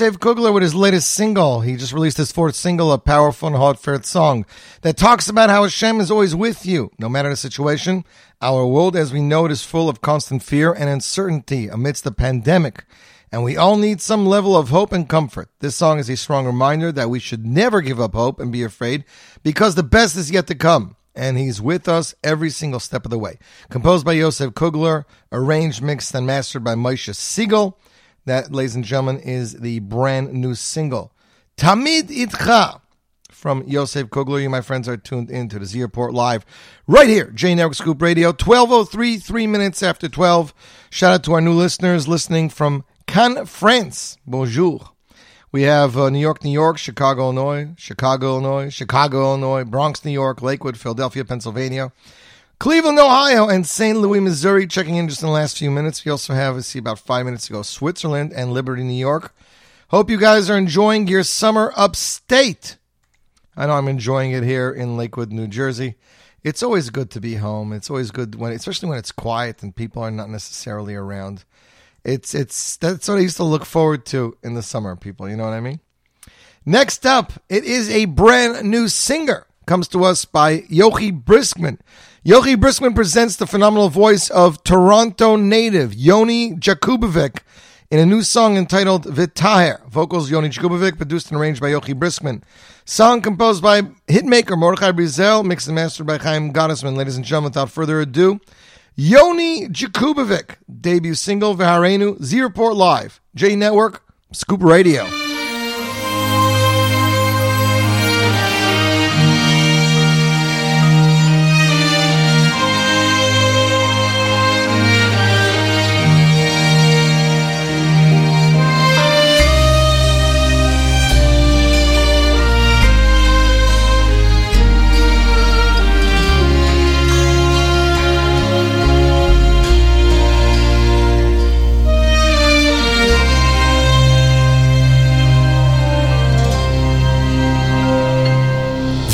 Yosef Kugler with his latest single. He just released his fourth single, a powerful and heartfelt song that talks about how Hashem is always with you, no matter the situation. Our world, as we know it, is full of constant fear and uncertainty amidst the pandemic. And we all need some level of hope and comfort. This song is a strong reminder that we should never give up hope and be afraid because the best is yet to come. And he's with us every single step of the way. Composed by Yosef Kugler, arranged, mixed, and mastered by Moshe Siegel. That, ladies and gentlemen, is the brand new single. Tamid Itcha from Yosef Kugler. You, my friends, are tuned in to the Z Live right here, J Network Scoop Radio, 1203, three minutes after 12. Shout out to our new listeners listening from Cannes, France. Bonjour. We have uh, New York, New York, Chicago, Illinois, Chicago, Illinois, Chicago, Illinois, Bronx, New York, Lakewood, Philadelphia, Pennsylvania, Cleveland, Ohio, and St. Louis, Missouri. Checking in just in the last few minutes. We also have, let's see, about five minutes ago, Switzerland and Liberty, New York. Hope you guys are enjoying your summer upstate. I know I'm enjoying it here in Lakewood, New Jersey. It's always good to be home. It's always good when, especially when it's quiet and people are not necessarily around. It's it's that's what I used to look forward to in the summer. People, you know what I mean. Next up, it is a brand new singer. Comes to us by Yochi Briskman. Yochi Briskman presents the phenomenal voice of Toronto native Yoni Jakubovic in a new song entitled Vitaher. Vocals Yoni Jakubovic, produced and arranged by Yochi Briskman. Song composed by hitmaker Mordechai Brizel, mixed and mastered by Chaim Gottesman. Ladies and gentlemen, without further ado, Yoni Jakubovic, debut single Viharenu, Z Report Live, J Network, Scoop Radio.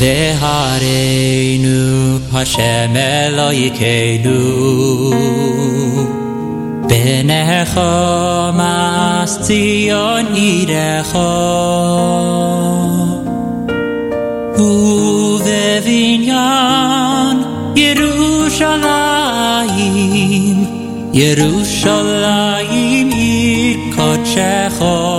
Vehareinu Hashem Eloikeinu Benecha Mas Tzion Irecha Uvevinyan Yerushalayim. Yerushalayim Yikotchecha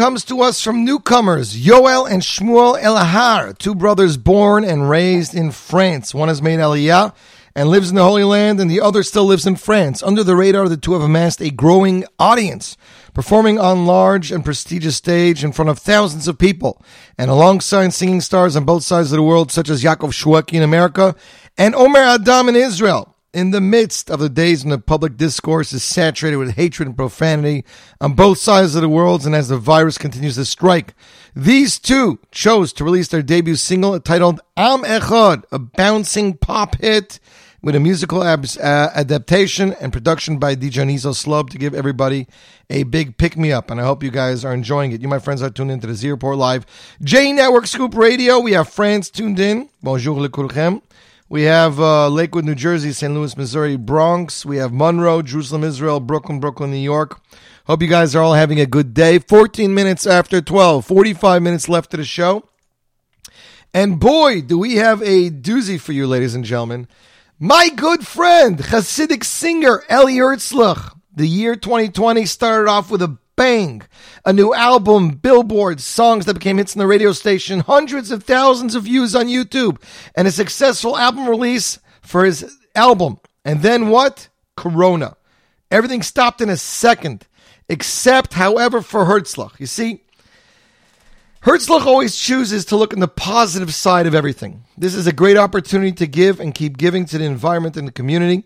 comes to us from newcomers Yoel and Shmuel Elahar, two brothers born and raised in France. One has made Aliyah and lives in the Holy Land, and the other still lives in France. Under the radar, the two have amassed a growing audience, performing on large and prestigious stage in front of thousands of people, and alongside singing stars on both sides of the world, such as Yaakov Shweki in America and Omer Adam in Israel. In the midst of the days when the public discourse is saturated with hatred and profanity on both sides of the world, and as the virus continues to strike, these two chose to release their debut single titled Am Echad, a bouncing pop hit with a musical uh, adaptation and production by Dijanizo Slub to give everybody a big pick me up. And I hope you guys are enjoying it. You, my friends, are tuned into the Z Report Live J Network Scoop Radio. We have France tuned in. Bonjour le Kurchem. We have uh, Lakewood, New Jersey, St. Louis, Missouri, Bronx. We have Monroe, Jerusalem, Israel, Brooklyn, Brooklyn, New York. Hope you guys are all having a good day. 14 minutes after 12, 45 minutes left of the show. And boy, do we have a doozy for you, ladies and gentlemen. My good friend, Hasidic singer Eli Herzlich. The year 2020 started off with a bang. A new album, billboards, songs that became hits in the radio station, hundreds of thousands of views on YouTube, and a successful album release for his album. And then what? Corona. Everything stopped in a second, except, however, for Herzlich. You see, Herzlich always chooses to look in the positive side of everything. This is a great opportunity to give and keep giving to the environment and the community.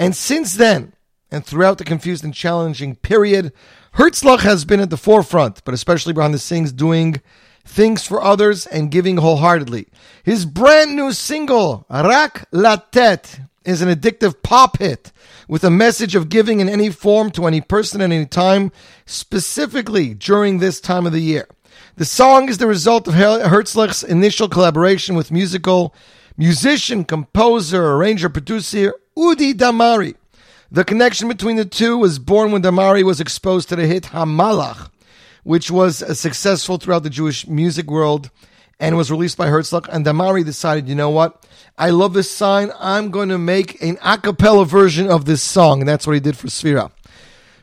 And since then, and throughout the confused and challenging period, Herzlich has been at the forefront, but especially behind the scenes, doing things for others and giving wholeheartedly. His brand new single, Rak Latet, is an addictive pop hit with a message of giving in any form to any person at any time, specifically during this time of the year. The song is the result of Her- Herzlich's initial collaboration with musical musician, composer, arranger, producer Udi Damari. The connection between the two was born when Damari was exposed to the hit Hamalach, which was uh, successful throughout the Jewish music world and was released by Herzlich. And Damari decided, you know what? I love this sign. I'm going to make an a cappella version of this song. And that's what he did for Sfira.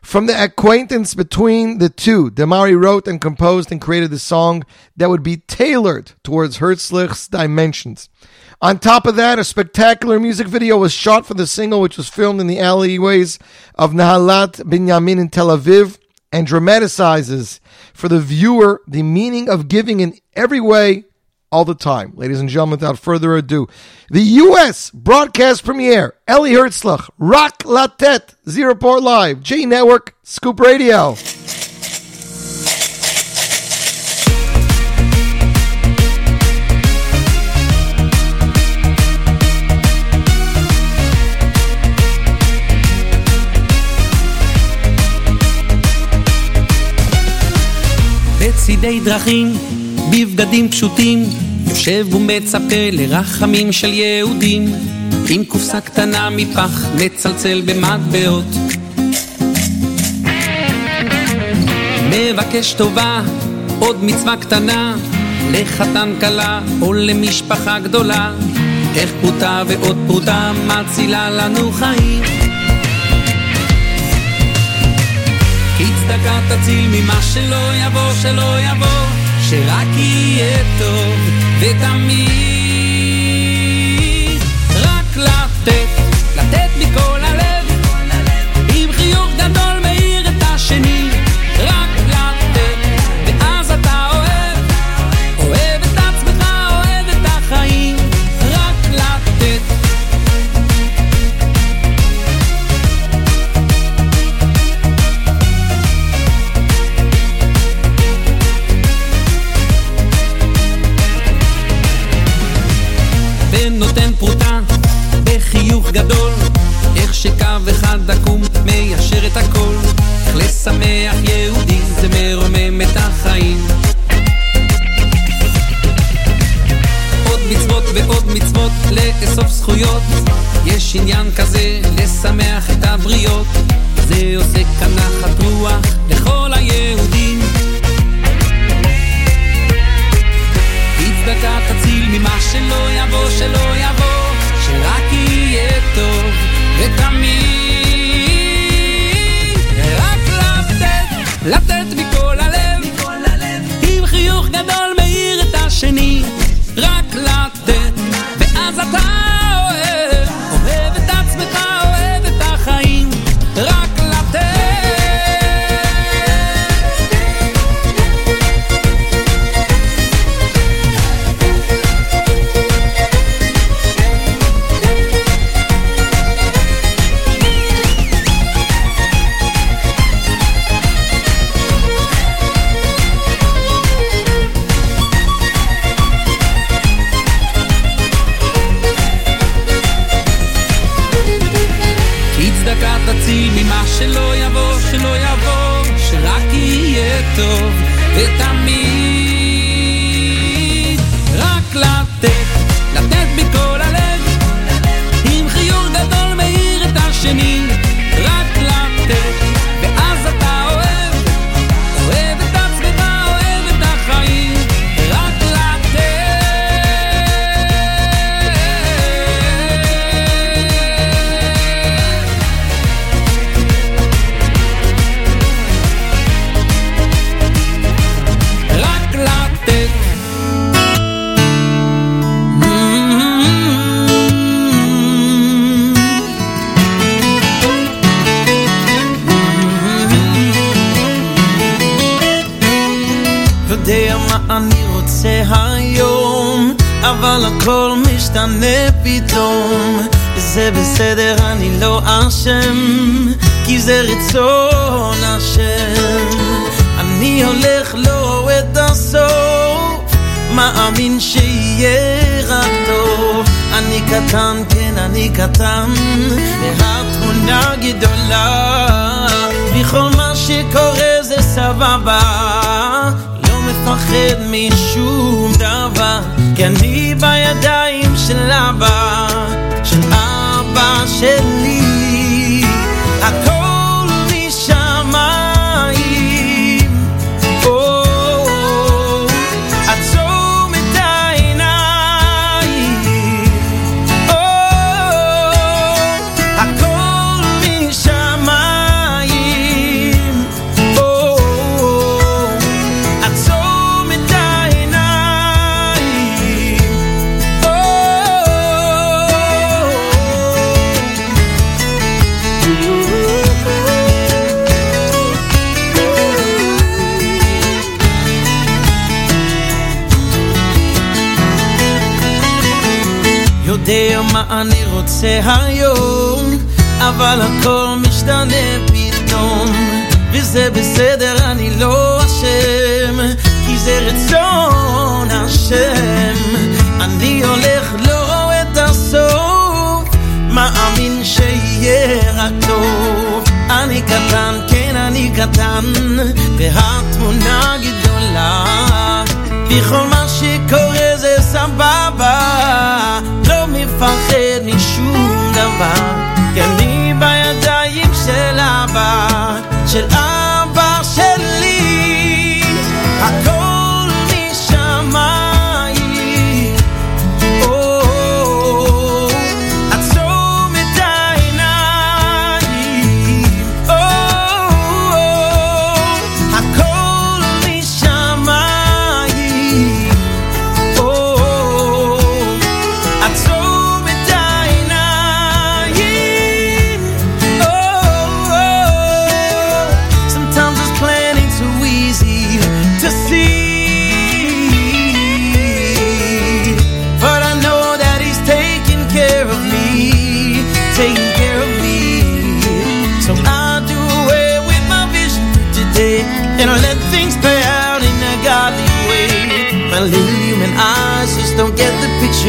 From the acquaintance between the two, Damari wrote and composed and created a song that would be tailored towards Herzlich's dimensions. On top of that, a spectacular music video was shot for the single, which was filmed in the alleyways of Nahalat Binyamin in Tel Aviv and dramatizes for the viewer the meaning of giving in every way all the time. Ladies and gentlemen, without further ado, the U.S. broadcast premiere, Eli Herzlich, Rock La Tête, Z Report Live, J Network, Scoop Radio. בצידי דרכים, בבגדים פשוטים, יושב ומצפה לרחמים של יהודים, עם קופסה קטנה מפח, מצלצל במטבעות. מבקש טובה, עוד מצווה קטנה, לחתן כלה או למשפחה גדולה, איך פרוטה ועוד פרוטה מצילה לנו חיים. צדקה תציל ממה שלא יבוא, שלא יבוא, שרק יהיה טוב ותמיד. יודע מה אני רוצה היום, אבל הכל משתנה פתאום, וזה בסדר, אני לא אשם, כי זה רצון השם. אני הולך, לא רואה את הסוף, מאמין שיהיה רק טוב. אני קטן, כן אני קטן, והתמונה גדולה. בכל מה שקורה זה סבבה, מפחד משום דבר, כי אני בידיים של אבא, של אבא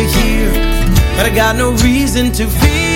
picture here, but I got no reason to fear.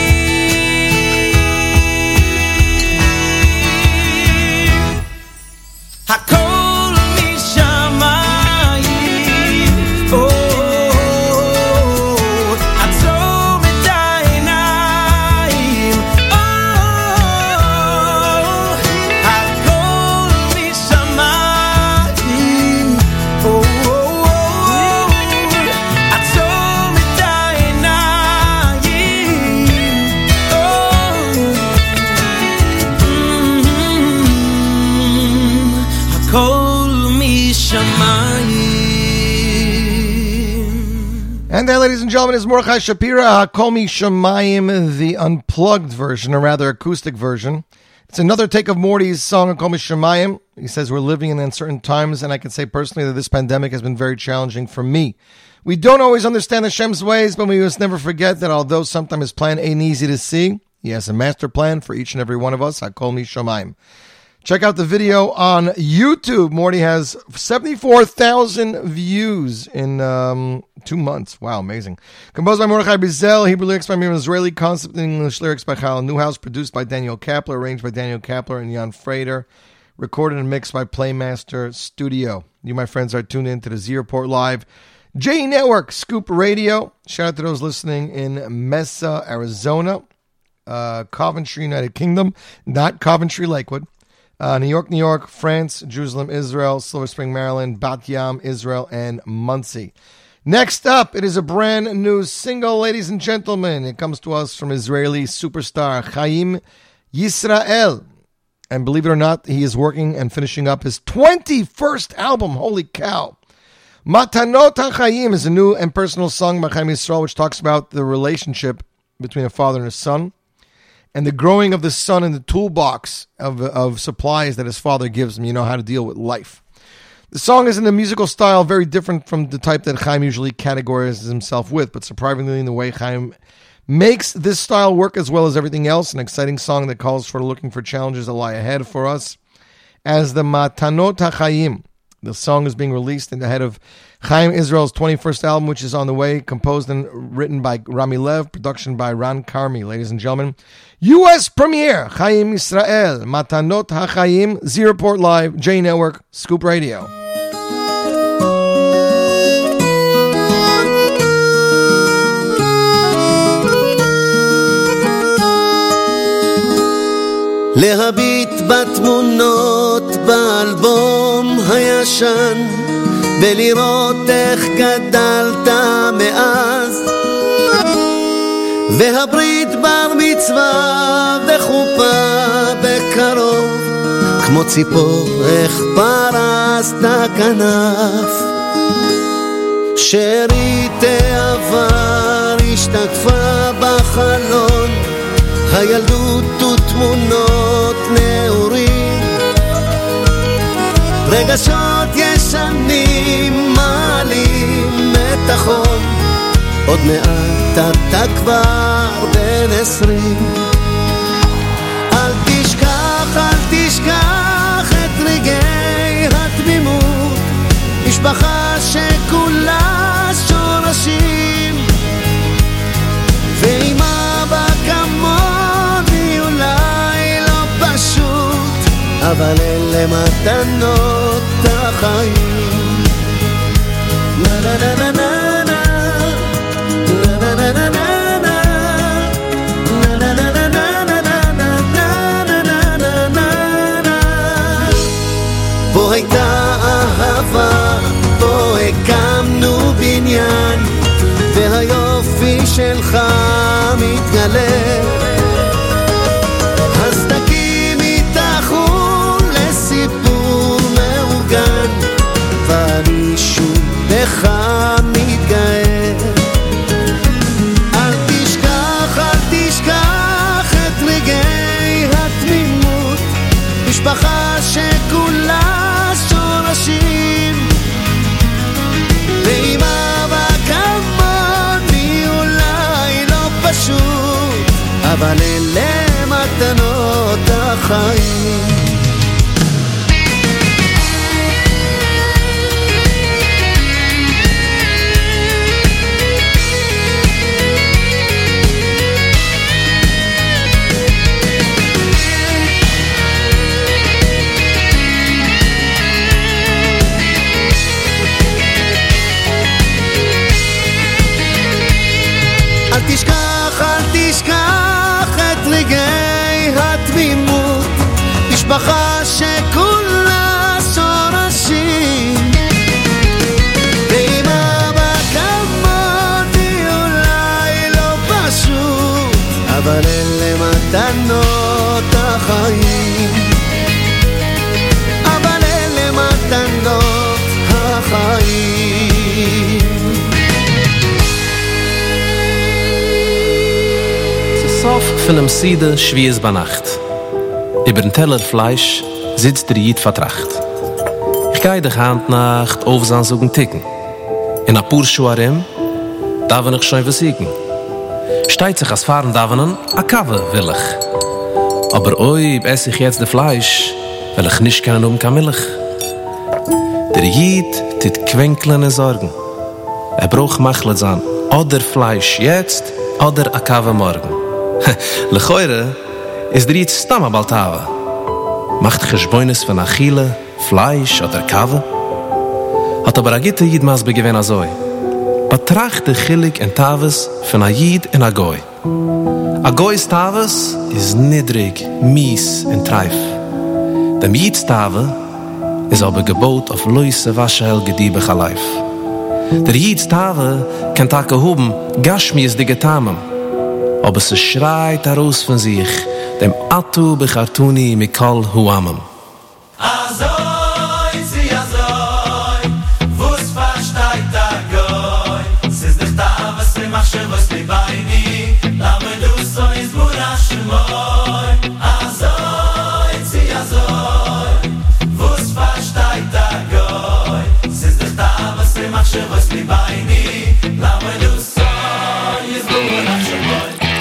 And there, ladies and gentlemen, is Mordechai Shapiro, uh, Call Me Shemayim, the unplugged version, or rather acoustic version. It's another take of Morty's song, Call Me Shemayim. He says, We're living in uncertain times, and I can say personally that this pandemic has been very challenging for me. We don't always understand Hashem's ways, but we must never forget that although sometimes his plan ain't easy to see, he has a master plan for each and every one of us. I call Me Shemayim. Check out the video on YouTube. Morty has 74,000 views in um, two months. Wow, amazing. Composed by Mordechai Brizel, Hebrew lyrics by Miriam Israeli, concept English lyrics by Kyle Newhouse, produced by Daniel Kapler, arranged by Daniel Kapler and Jan Frater, recorded and mixed by Playmaster Studio. You, my friends, are tuned in to the Z Report Live. J Network, Scoop Radio. Shout out to those listening in Mesa, Arizona, uh, Coventry, United Kingdom, not Coventry, Lakewood. Uh, New York, New York, France, Jerusalem, Israel, Silver Spring, Maryland, Bat Yam, Israel, and Monsey. Next up, it is a brand new single, ladies and gentlemen. It comes to us from Israeli superstar Chaim Yisrael. And believe it or not, he is working and finishing up his 21st album. Holy cow. Matanot HaChaim is a new and personal song by Chaim Yisrael, which talks about the relationship between a father and a son and the growing of the son in the toolbox of, of supplies that his father gives him. You know how to deal with life. The song is in a musical style very different from the type that Chaim usually categorizes himself with, but surprisingly in the way Chaim makes this style work as well as everything else. An exciting song that calls for looking for challenges that lie ahead for us. As the Matanot HaChaim, the song is being released in the head of Chaim Israel's 21st album, which is on the way, composed and written by Rami Lev, production by Ron Carmi. Ladies and gentlemen, U.S. premiere, Chaim Israel, Matanot HaChaim, Z Report Live, J Network, Scoop Radio. להביט בתמונות באלבום הישן ולראות איך גדלת מאז. והברית בר מצווה וחופה בקרוב כמו ציפור איך פרסת כנף. שארית העבר השתקפה בחלון הילדות ותמונות נעורים רגשות ישנים מעלים את החום. עוד מעט אתה כבר בן עשרים. אל תשכח, אל תשכח את רגעי התמימות. משפחה שכולה שורשים. ועם אבא כמוני אולי לא פשוט אבל אלה מתנות החיים פה הייתה אהבה, פה הקמנו בניין, והיופי שלך מתגלה. Sof von dem Siede schwiees bei Nacht. Über den Teller Fleisch sitzt der Jid vertracht. Ich gehe dich Hand nach Aufsansuchen ticken. In Apur Schuarim darf ich schon versiegen. Steigt sich als Fahren davenen, a Kave will ich. Aber oi, esse ich jetzt de Fleisch, weil ich nicht kann um kann Milch. Der Jid tit quenkeln Sorgen. Er braucht machlet sein, oder Fleisch jetzt, oder a Kave morgen. Lechoire is der jetzt stamma baltave. Macht geschboines von Achille, Fleisch oder Kave? Hat aber a gitte jid maß begewen azoi. Betracht de chillig en taves von a jid en a goi. A goi's taves is nidrig, mies en treif. Dem jid's tave is aber gebot auf loise waschel gediebe chalaif. Der jid's tave kan take hoben gashmies de getamem. Aber es schreit heraus von sich, dem Atu bechartuni mikol huamam. Azoi, zi azoi, vos versteit was mi mach schon, was du so is burash versteit du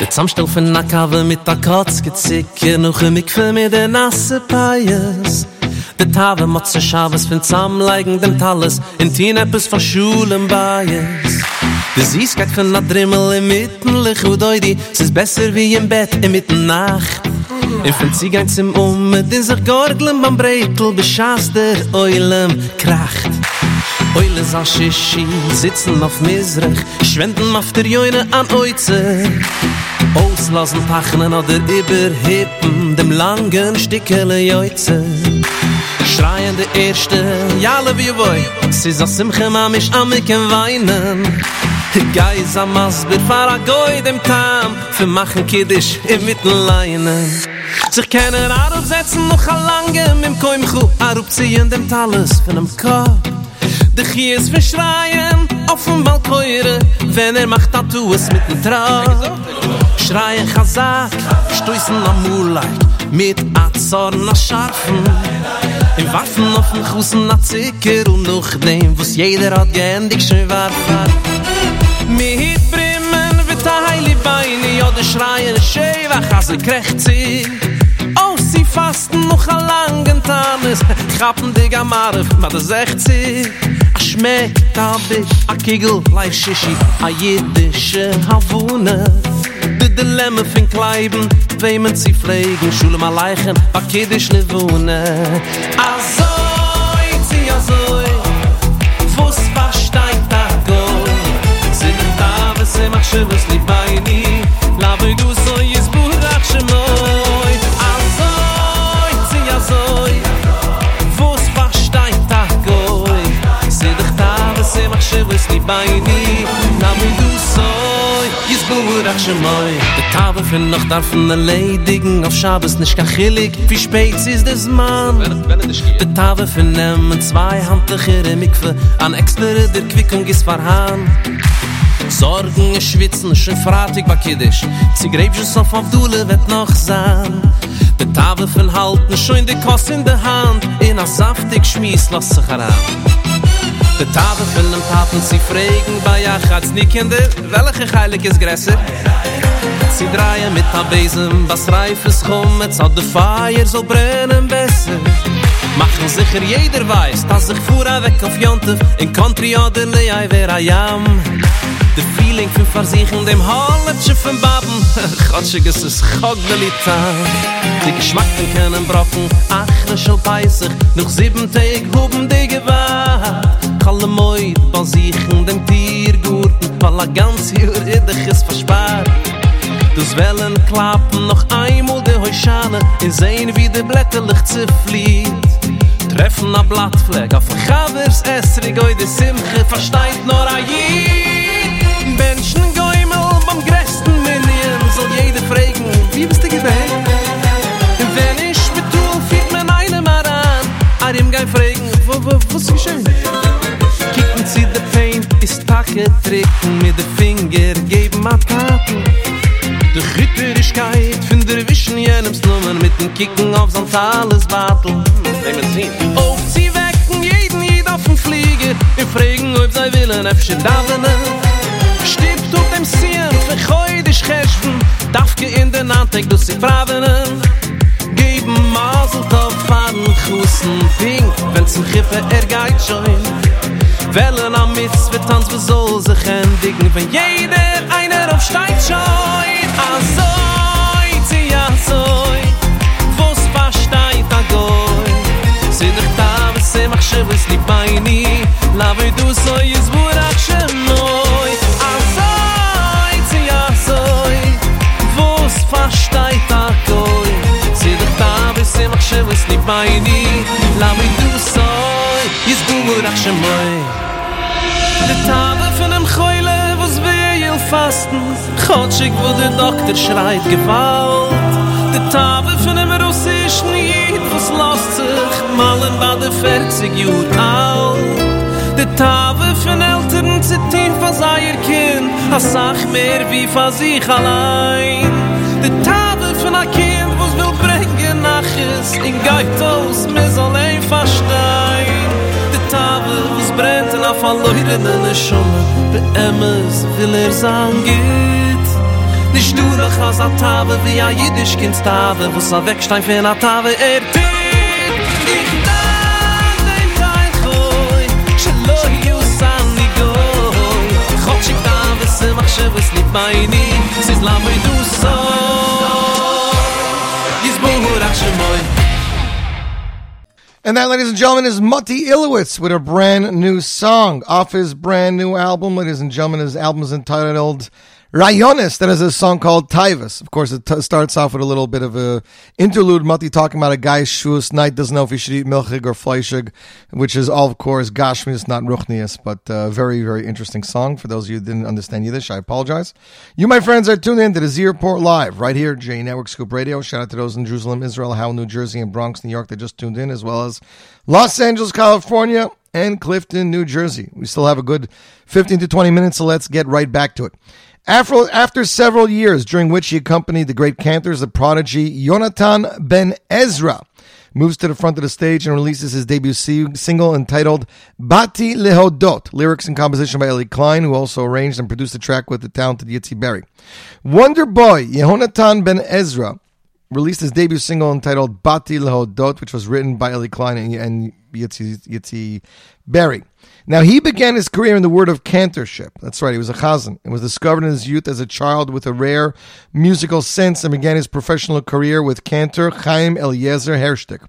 Der Zusammenstell von einer Kave mit der Katz gezicke, noch ein Mikve mit der nasse Pais. Der Tave motze Schabes von Zusammenleigen dem Talles, in Tien etwas von Schulen bei es. Der Süßkeit von einer Drimmel im Mittenlich, und oidi, es ist besser wie im Bett in Mitten Nacht. In von Ziegeins im Umme, den sich Gorgeln beim Bretel, beschaß der Eulem kracht. Eule sa shishi sitzen auf Misrach, schwenden auf der Joine an Oize. Auslassen, tachnen oder überhippen Dem langen Stickele Joitze Schreien der Erste, jale wie woi Sie sa simche ma mich amiken weinen. Geis am Masber, fara goi dem Tam. Für machen Kiddisch im Mittenleinen Sich kennen aufsetzen noch a lange Mim koim chu ziehen dem Talus von dem Kopf. De Chies verschreien auf dem Balkoire, wenn er macht Tattoos mit dem Traum. Schreien Chazak, stoßen am Mulak, mit Azorn am Scharfen. Im Waffen auf dem Kussen am Zicker und noch dem, was jeder hat geendig schön war Mit Brimmen wird der Heilig Beine, ja der Schreien ist schön, wach als krecht. Sie fasten noch a langen Tames Chappen dig am Arf, ma da sechzig A schmeckt a bit, a kegel, lai shishi A jiddische Havune. De Dilemma fin kleiben, wemen sie pflegen. Schule mal leichen, a kiddisch ne wohne Azoi, zi azoi Fuss versteigt a goi Sind da, was mach schönes li beini Lavoi du so is burach shemoi beini. Na mi du soy is bubur ach shmoy de tave fun noch darf fun de ledigen auf schabes nich ka wie spät is des man de tave fun nem zwei handlichere mikve an extra der quickung is verhan Sorgen schwitzen schön fratig war kidisch auf schon so von Dule wird noch sein. Der Tafel von halten schön die Kost in der Hand. In a saftig schmiss lass sich heran. Musik De tafel van de tafel zie vregen bij je gaat niet kinder, welke geilig is gresser? Sie draaien met haar bezem, was rijf is gom, het zal de vijer zo brennen besser. Mach sicher jeder weiß, dass ich fuhr weg auf Jontef, in Country oder ne wer a jam. De feeling für versichern dem Halletje von Baben, gotschig is es chogdelita. Die Geschmacken können brocken, ach das schon peisig, noch sieben Tage hoben die gewaht. Kalle Moid, Basichen, dem Tiergurten Weil a ganz hier iddig ist verspart. Dus wellen klappen noch einmal de Heuschane. In sehen wie de Blätterlicht zerflieht Treffen a Blattfleck auf a Chavers Esrig. Oi de Simche versteigt nur a Jid. Menschen goimel beim grästen Minion Soll jeder fragen, wie bist du gewähnt? Wenn ich betul, fiet man einem heran Arim gai fragen, wo, wo, wo ist geschehen? getrickt mit de finger geb ma taten. De gitterigkeit von der wischen jenem slummen mit dem kicken auf san alles watel nemen sie auf sie wecken jeden jed auf dem fliege wir fragen ob sei willen efschen davene stippt auf dem sieren für heute schäschen darf ge in der nacht du sie fragen. Geben masel kopf faden gussen ping wenn zum griffe er geit schein Wellen am Mitz, wir tanzen, wir soll sich endigen. Wenn jeder einer auf Stein scheut Azoi, zieh azoi. Wo es versteht, agoi Sind ich da, was sie mach, schiff es die Beine Lave du so, jetzt burach schon neu. Azoi, zieh azoi. Wo es agoi Sind ich da, was sie mach, schiff es die Beine du so, is burach shmoy de tave fun em khoyle vos veyl fasten khot shig vod der dokter schreit gewalt de tave fun em russischen yid vos lost sich malen ba de 40 jud alt de tave fun eltern zitin vos eier kind a sach mer wie vos sich allein de tave fun a kind vos vil bringen nachs in geit aus mir soll ein Tave, was brennt in a verloren in a Schumme Be Emmes will er sagen geht. Nicht du doch als a Tave wie a jüdisch Kind Tave Was a wegstein für a Tave er tit Ich dein Teil choi Shelo yu san ni goi. Chot shik la moi du so And that, ladies and gentlemen, is Mutty Ilowitz with a brand new song off his brand new album. Ladies and gentlemen, his album is entitled Rayonis that has a song called Tivus. Of course, it t- starts off with a little bit of a interlude, Mutty talking about a guy's shus night doesn't know if he should eat milchig or fleischig, which is all, of course, gashmius, not ruchnius, but uh, very, very interesting song. For those of you who didn't understand Yiddish, I apologize. You, my friends, are tuned in to the Z Report Live right here, J Network Scoop Radio. Shout out to those in Jerusalem, Israel, Howell, New Jersey, and Bronx, New York that just tuned in, as well as Los Angeles, California, and Clifton, New Jersey. We still have a good 15 to 20 minutes, so let's get right back to it. After, after several years during which he accompanied the great cantors, the prodigy Yonatan ben Ezra moves to the front of the stage and releases his debut single entitled Bati Lehodot, lyrics and composition by Eli Klein, who also arranged and produced the track with the talented Yitzi Berry. Wonder Boy Yehonatan ben Ezra released his debut single entitled Bati Lehodot, which was written by Eli Klein and, and Yitzi, Yitzi Berry. Now, he began his career in the word of cantorship. That's right, he was a chazan and was discovered in his youth as a child with a rare musical sense and began his professional career with cantor Chaim Eliezer Hershtik.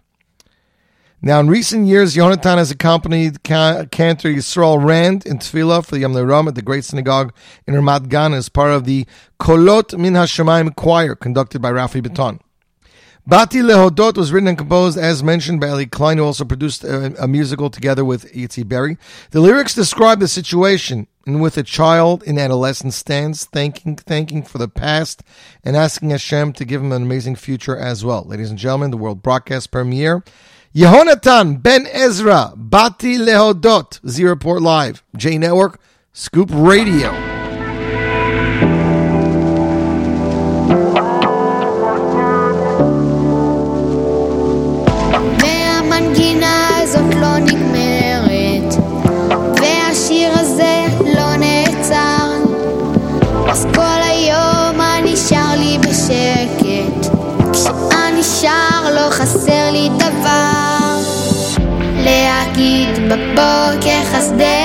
Now, in recent years, Yonatan has accompanied ca- cantor Yisrael Rand in Tefillah for the Yom Ram at the Great Synagogue in Ramat Gan as part of the Kolot Min HaShamayim choir conducted by Rafi Beton. Bati Lehodot was written and composed, as mentioned, by Eli Klein, who also produced a, a musical together with Yitzi Berry. The lyrics describe the situation in with a child in adolescent stands, thanking, thanking for the past and asking Hashem to give him an amazing future as well. Ladies and gentlemen, the world broadcast premiere. Yehonatan Ben Ezra, Bati Lehodot, Z Report Live, J Network, Scoop Radio. בשקט, כשאני שר לא חסר לי דבר. להגיד בבוקר חסדך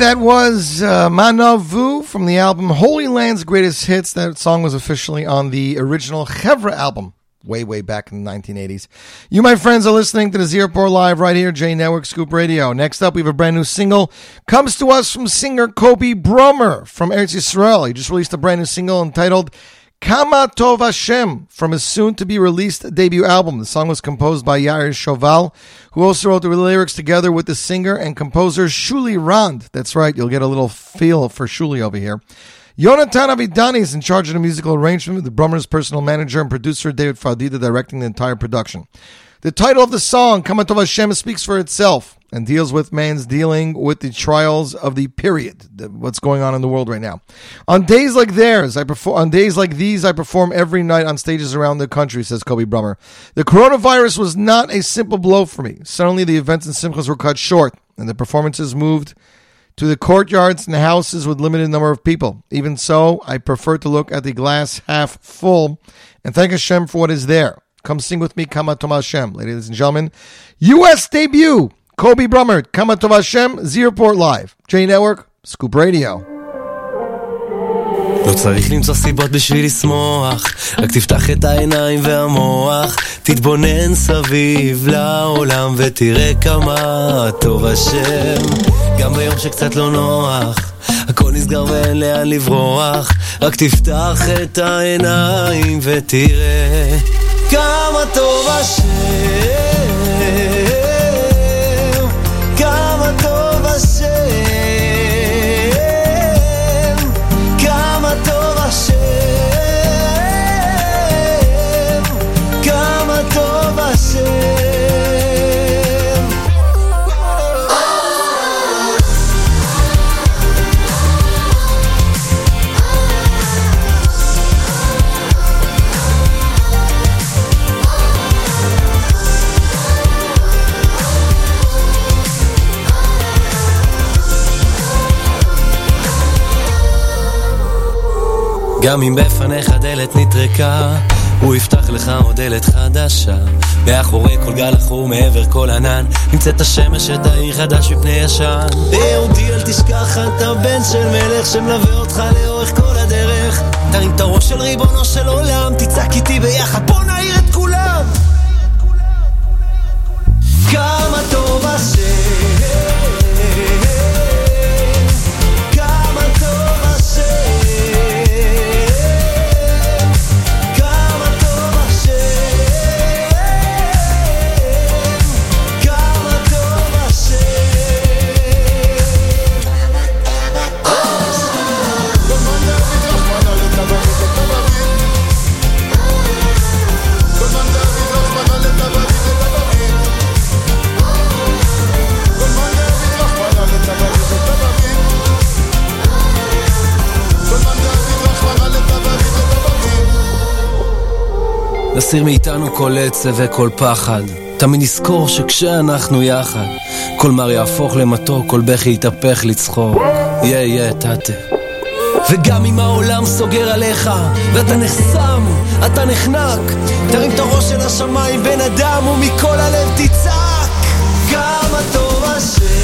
And that was uh, Manavu from the album Holy Land's Greatest Hits. That song was officially on the original Chevra album way, way back in the 1980s. You, my friends, are listening to the Z Report Live right here, J Network Scoop Radio. Next up, we have a brand new single. Comes to us from singer Kobe Brummer from Eretz Yisrael. He just released a brand new single entitled Kama Tov Hashem from his soon to be released debut album. The song was composed by Yair Shoval, who also wrote the lyrics together with the singer and composer Shuli Rand. That's right, you'll get a little feel for Shuli over here. Yonatan Avidani is in charge of the musical arrangement with the Brummer's personal manager and producer David Fadida directing the entire production. The title of the song, Kama Tov Hashem, speaks for itself and deals with man's dealing with the trials of the period, the- what's going on in the world right now. On days like theirs, I perform. On days like these, I perform every night on stages around the country. Says Kobe Brummer. The coronavirus was not a simple blow for me. Suddenly, the events and simchas were cut short, and the performances moved to the courtyards and houses with limited number of people. Even so, I prefer to look at the glass half full and thank Hashem for what is there. Come sing with me, Kama Tov Hashem, ladies and gentlemen. U.S. debut, Kobe Brummer, Kama Tov Hashem, Zerport Live, J Network, Scoop Radio. לא צריך למצוא סיבות בשביל לשמוח, רק תפתח את העיניים והמוח, תתבונן סביב לעולם ותראה כמה טוב השם. גם ביום שקצת לא נוח, הכל נסגר ואין לאן לברוח, רק תפתח את העיניים ותראה כמה טוב השם. כמה טוב השם. גם אם בפניך דלת נטרקה, הוא יפתח לך עוד דלת חדשה. מאחורי כל גל עכור מעבר כל ענן, נמצאת השמש שתאיר חדש מפני ישן. ביהודי אל תשכח, אתה בן של מלך שמלווה אותך לאורך כל הדרך. תרים את הראש של ריבונו של עולם, תצעק איתי ביחד, בוא נעיר את כולם! כמה טוב השם נסיר מאיתנו כל עצב וכל פחד. תמיד נזכור שכשאנחנו יחד, כל מר יהפוך למתוק, כל בכי יתהפך לצחוק. יא יא תתה. וגם אם העולם סוגר עליך, ואתה נחסם, אתה נחנק, תרים את הראש של השמיים, בן אדם, ומכל הלב תצעק. כמה טוב השם,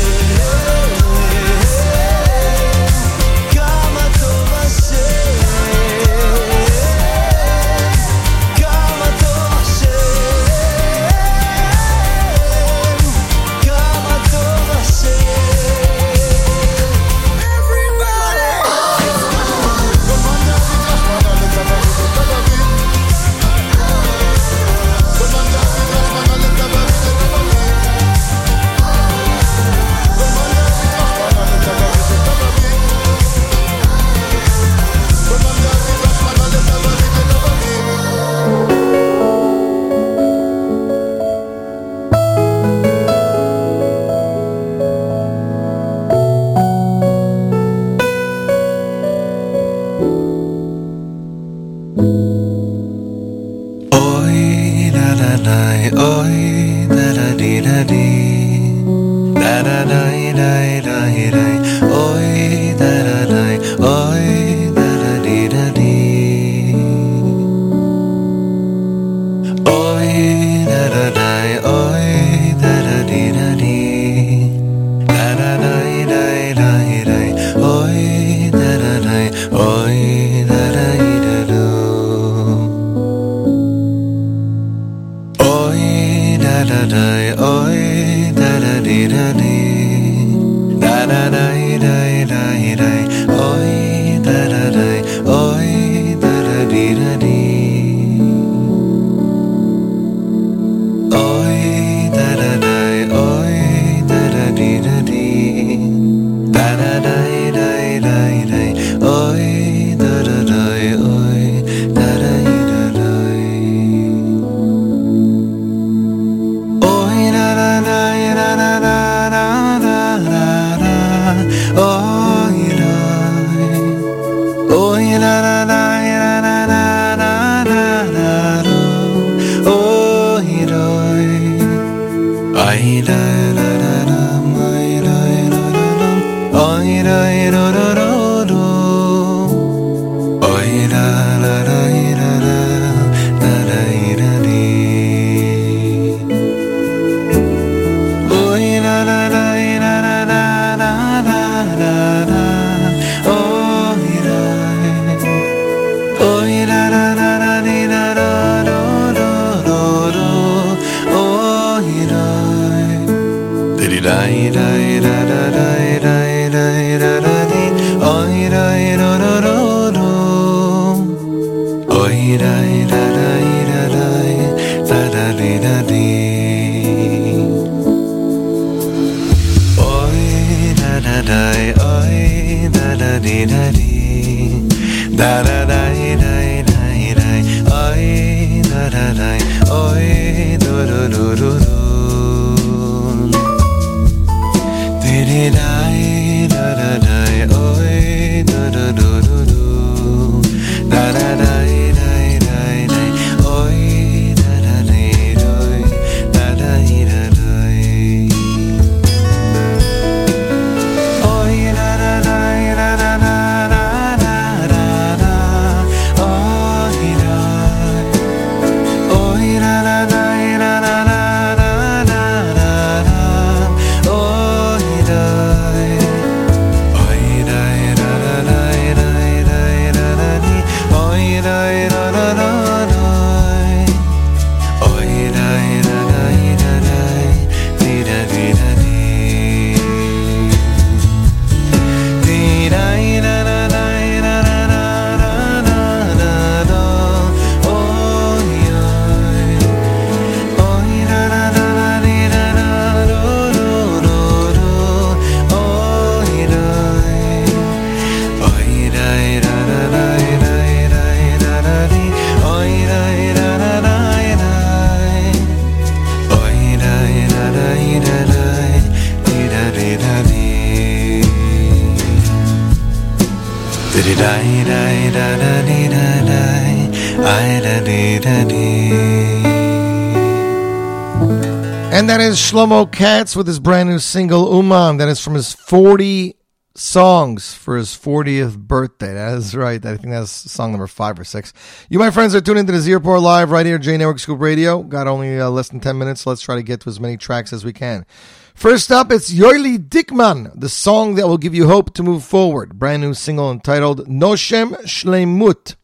Katz with his brand new single Uman. That is from his 40 songs for his 40th birthday. That is right. I think that's song number five or six. You, my friends, are tuning into the Z Report Live right here, J Network Scoop Radio. Got only uh, less than 10 minutes. So Let's try to get to as many tracks as we can. First up, it's Yoili Dickman, the song that will give you hope to move forward. Brand new single entitled Noshem Shleimut.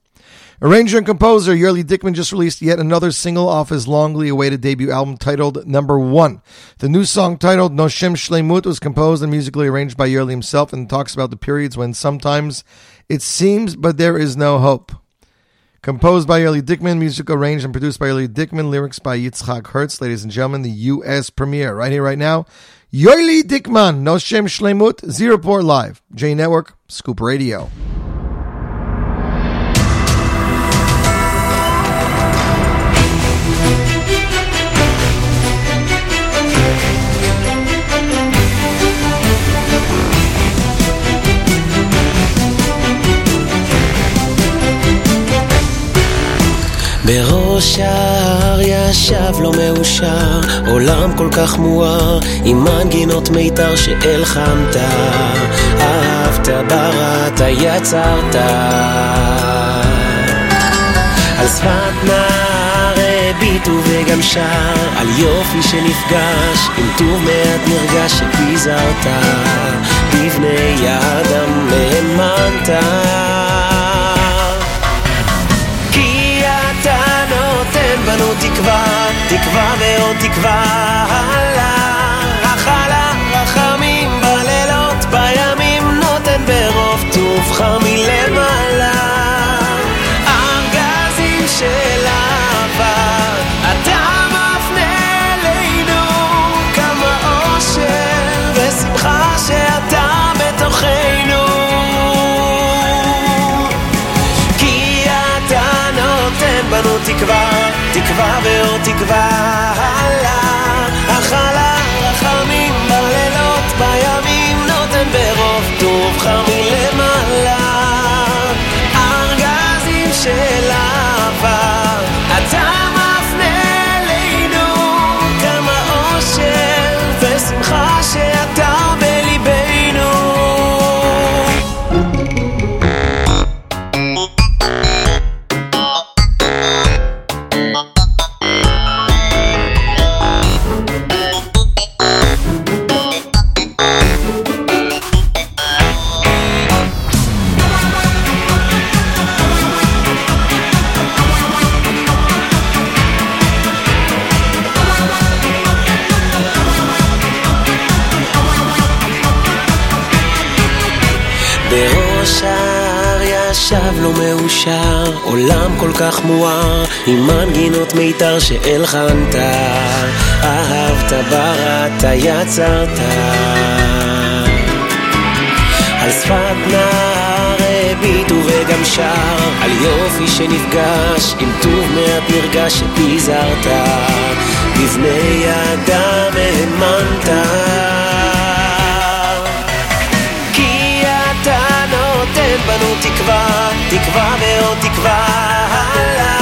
Arranger and composer Yoili Dickman just released yet another single off his longly awaited debut album titled Number One. The new song titled Noshem Shleimut was composed and musically arranged by Yoili himself and talks about the periods when sometimes it seems but there is no hope. Composed by Yoili Dickman, music arranged and produced by Yoili Dickman, lyrics by Yitzhak Hertz. Ladies and gentlemen, the U.S. premiere right here, right now. Yoili Dickman, Noshem Shleimut, Z Report Live, J Network, Scoop Radio. בראש ההר ישב לא מאושר, עולם כל כך מואר, עם מנגינות מיתר שהלחמת, אהבת בראת יצרת. על שפת נהר הביטו וגם שר, על יופי שנפגש, עם טוב מעט נרגש שפיזרת, בבני אדם האמנת. תקווה ועוד תקווה הלאה, רחלה, רחמים בלילות, בימים נותן ברוב טובך מלמעלה. ארגזים של אהבה, אתה מפנה אלינו כמה אושר ושמחה שאתה בתוכנו. כי אתה נותן בנו תקווה, תקווה ועוד תקווה. ik waar. מאושר, עולם כל כך מואר, עם מנגינות מיתר שהלחנת, אהבת בראת יצרת. על שפת נהר הביט וגם שר, על יופי שנפגש, עם טוב נרגש שפיזרת, בבני אדם האמנת. בנו תקווה, תקווה ועוד תקווה הלאה.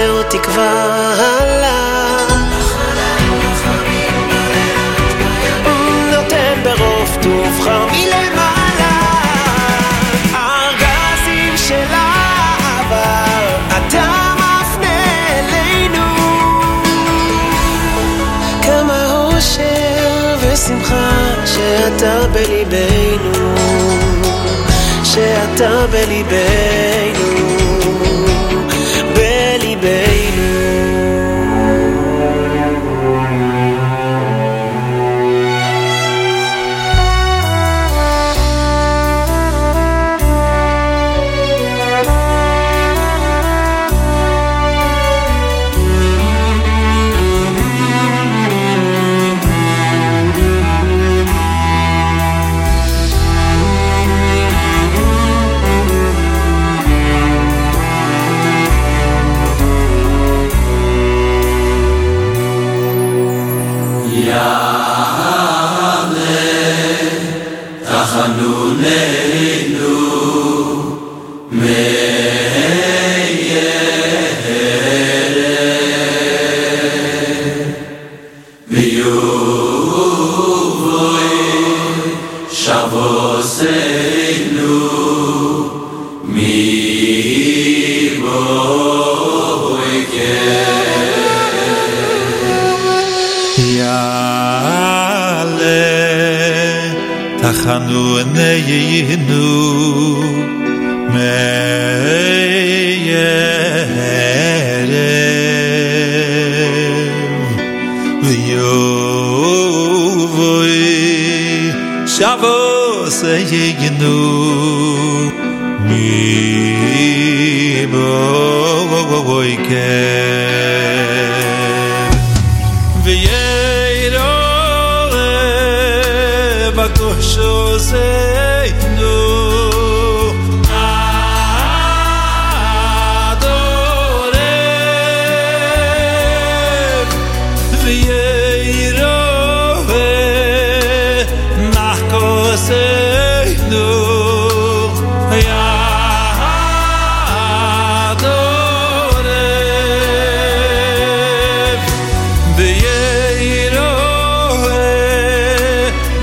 ועוד תקווה הלאה. נותן ברוב טובך מלמעלה. ארגזים של אהבה, אתה מפנה אלינו. כמה אושר ושמחה שאתה בליבנו. שאתה בליבנו.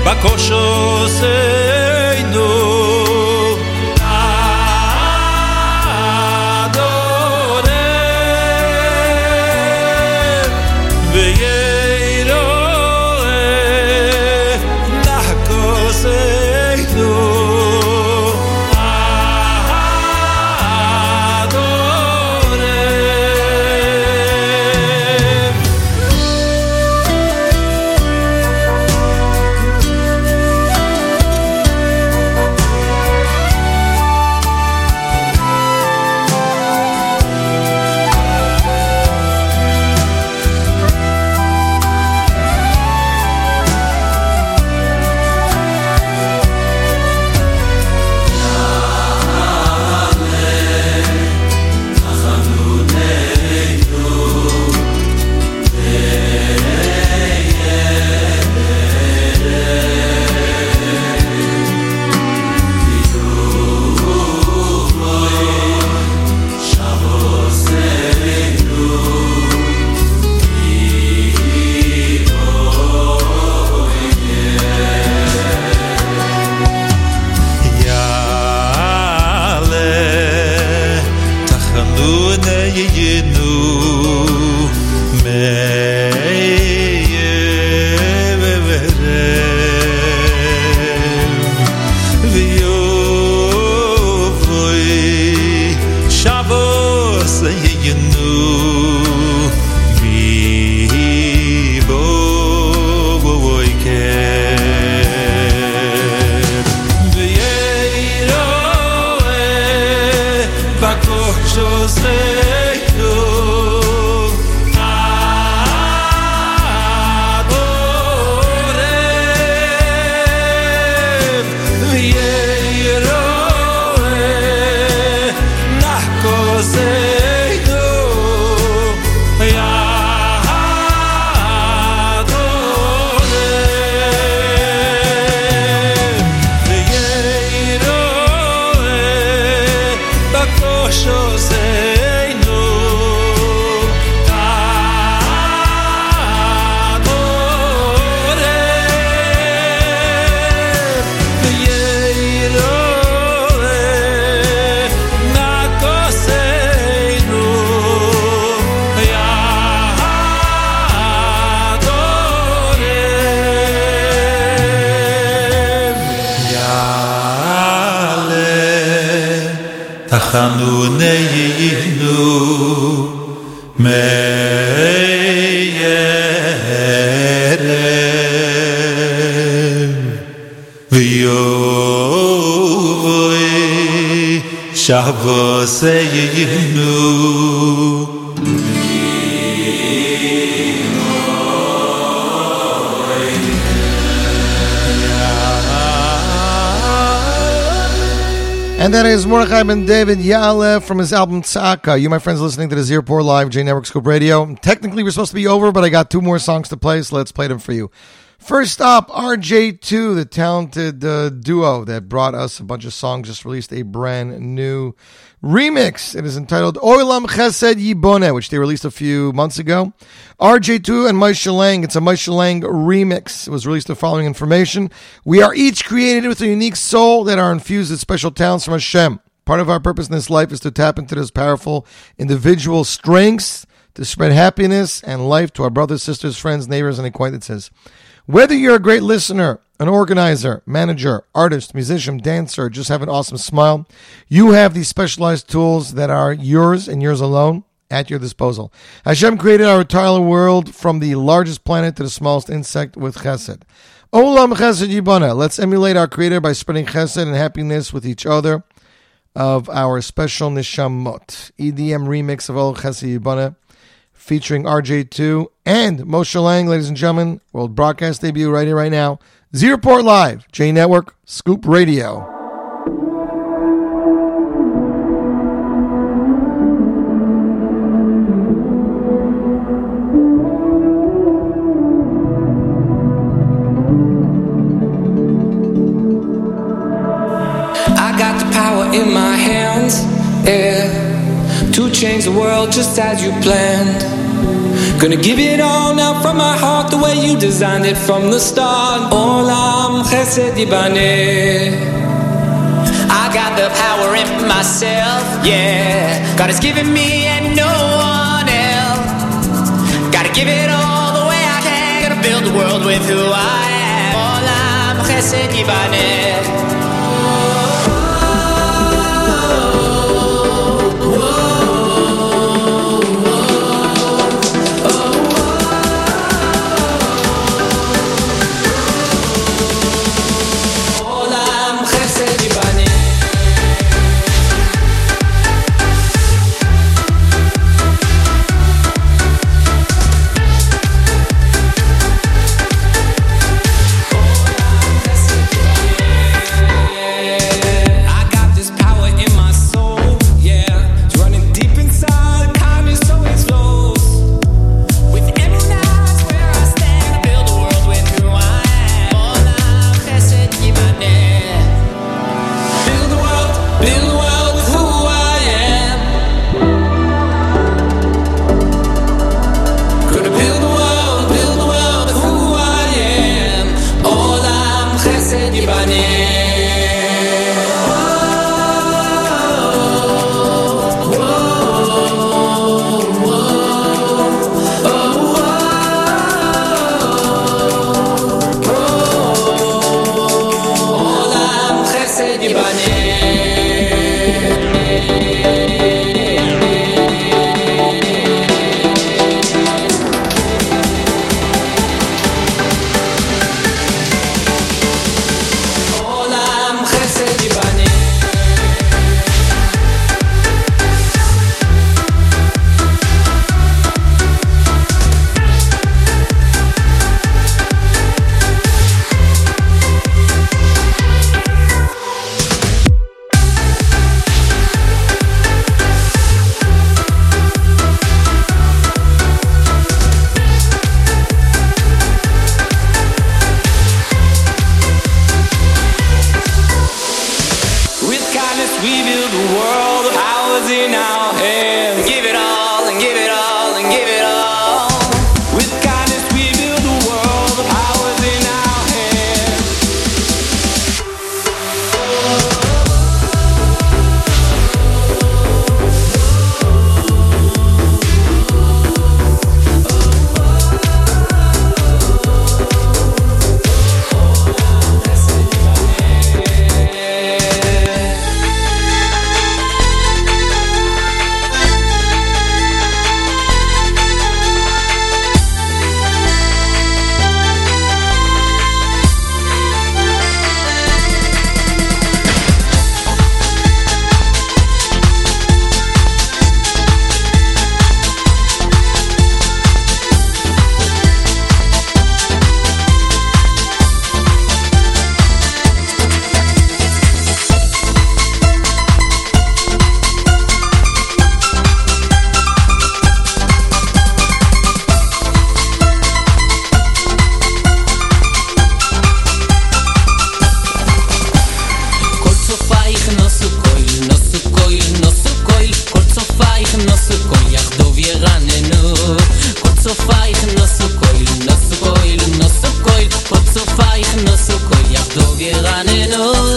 בקושו סיינו Ben David Yalev from his album Tzaka. You, my friends, listening to the Z Report Live J Network Scoop Radio. Technically, we're supposed to be over, but I got two more songs to play, so let's play them for you. First up, RJ2, the talented uh, duo that brought us a bunch of songs, just released a brand new remix. It is entitled Oilam Chesed Yibone, which they released a few months ago. RJ2 and Moshe Lang, it's a Moshe Lang remix. It was released the following information. We are each created with a unique soul that are infused with special talents from Hashem. Part of our purpose in this life is to tap into those powerful individual strengths to spread happiness and life to our brothers, sisters, friends, neighbors, and acquaintances. Whether you're a great listener, an organizer, manager, artist, musician, dancer, just have an awesome smile, you have these specialized tools that are yours and yours alone at your disposal. Hashem created our entire world from the largest planet to the smallest insect with chesed. Olam chesed yibana. Let's emulate our creator by spreading chesed and happiness with each other of our special nishamot. EDM remix of Olam chesed yibana featuring RJ2 and Moshe Lang, ladies and gentlemen. World broadcast debut right here, right now. Z Report Live, J Network, Scoop Radio. air to change the world just as you planned. Gonna give it all now from my heart the way you designed it from the start. Olam Chesed Yibaneh. I got the power in myself, yeah. God has given me and no one else. Gotta give it all the way I can. Gotta build the world with who I am. Olam Chesed Yibaneh. que.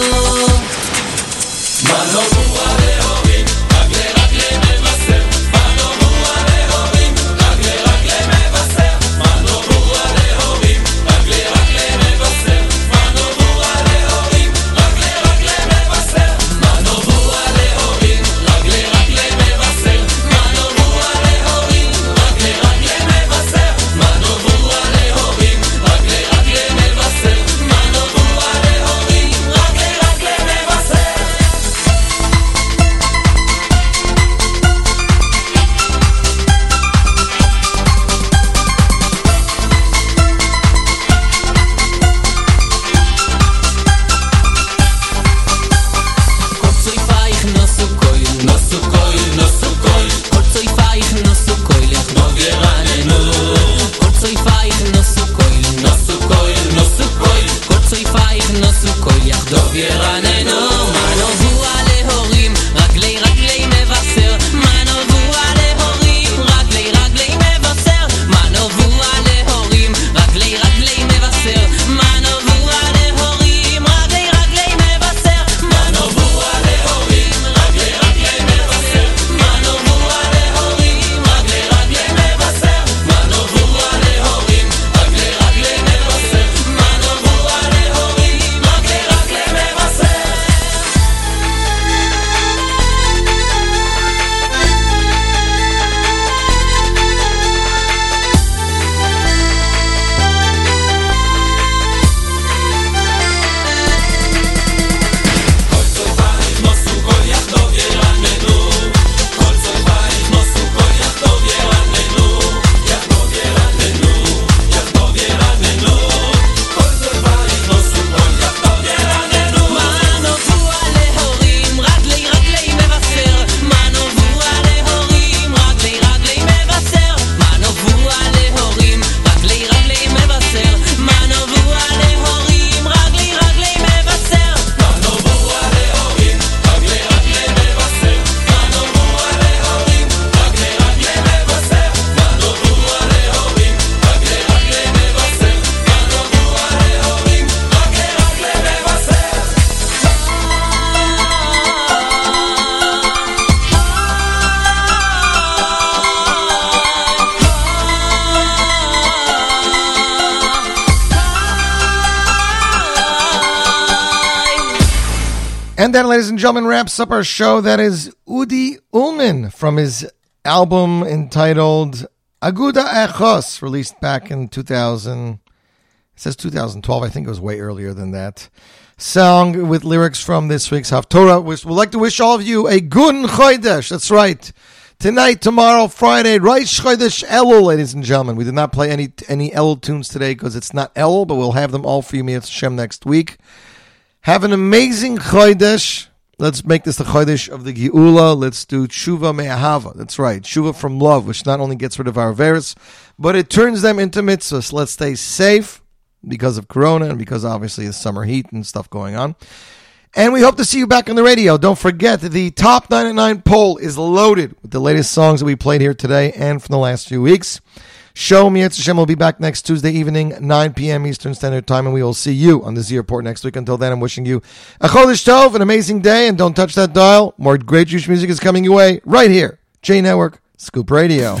Our show. That is Udi Ullman from his album entitled Aguda Echos, released back in 2000. It says 2012. I think it was way earlier than that. Song with lyrics from this week's Haftorah. We'd like to wish all of you a Gut Chodesh. That's right. Tonight, tomorrow, Friday, Reish Chodesh Elul, ladies and gentlemen. We did not play any any Elul tunes today because it's not Elul, but we'll have them all for you, Mitzvah Hashem, next week. Have an amazing Chodesh. Let's make this the Chodesh of the Geula. Let's do Tshuva Me'ahava. That's right. Tshuva from love, which not only gets rid of our Averis, but it turns them into mitzvahs. Let's stay safe because of Corona and because obviously the summer heat and stuff going on. And we hope to see you back on the radio. Don't forget the top 99 poll is loaded with the latest songs that we played here today and from the last few weeks. Show me Yetz Hashem will be back next Tuesday evening, 9 p.m. Eastern Standard Time, and we will see you on the Z Report next week. Until then, I'm wishing you a Chodesh Tov, an amazing day, and don't touch that dial. More great Jewish music is coming your way right here. J Network, Scoop Radio.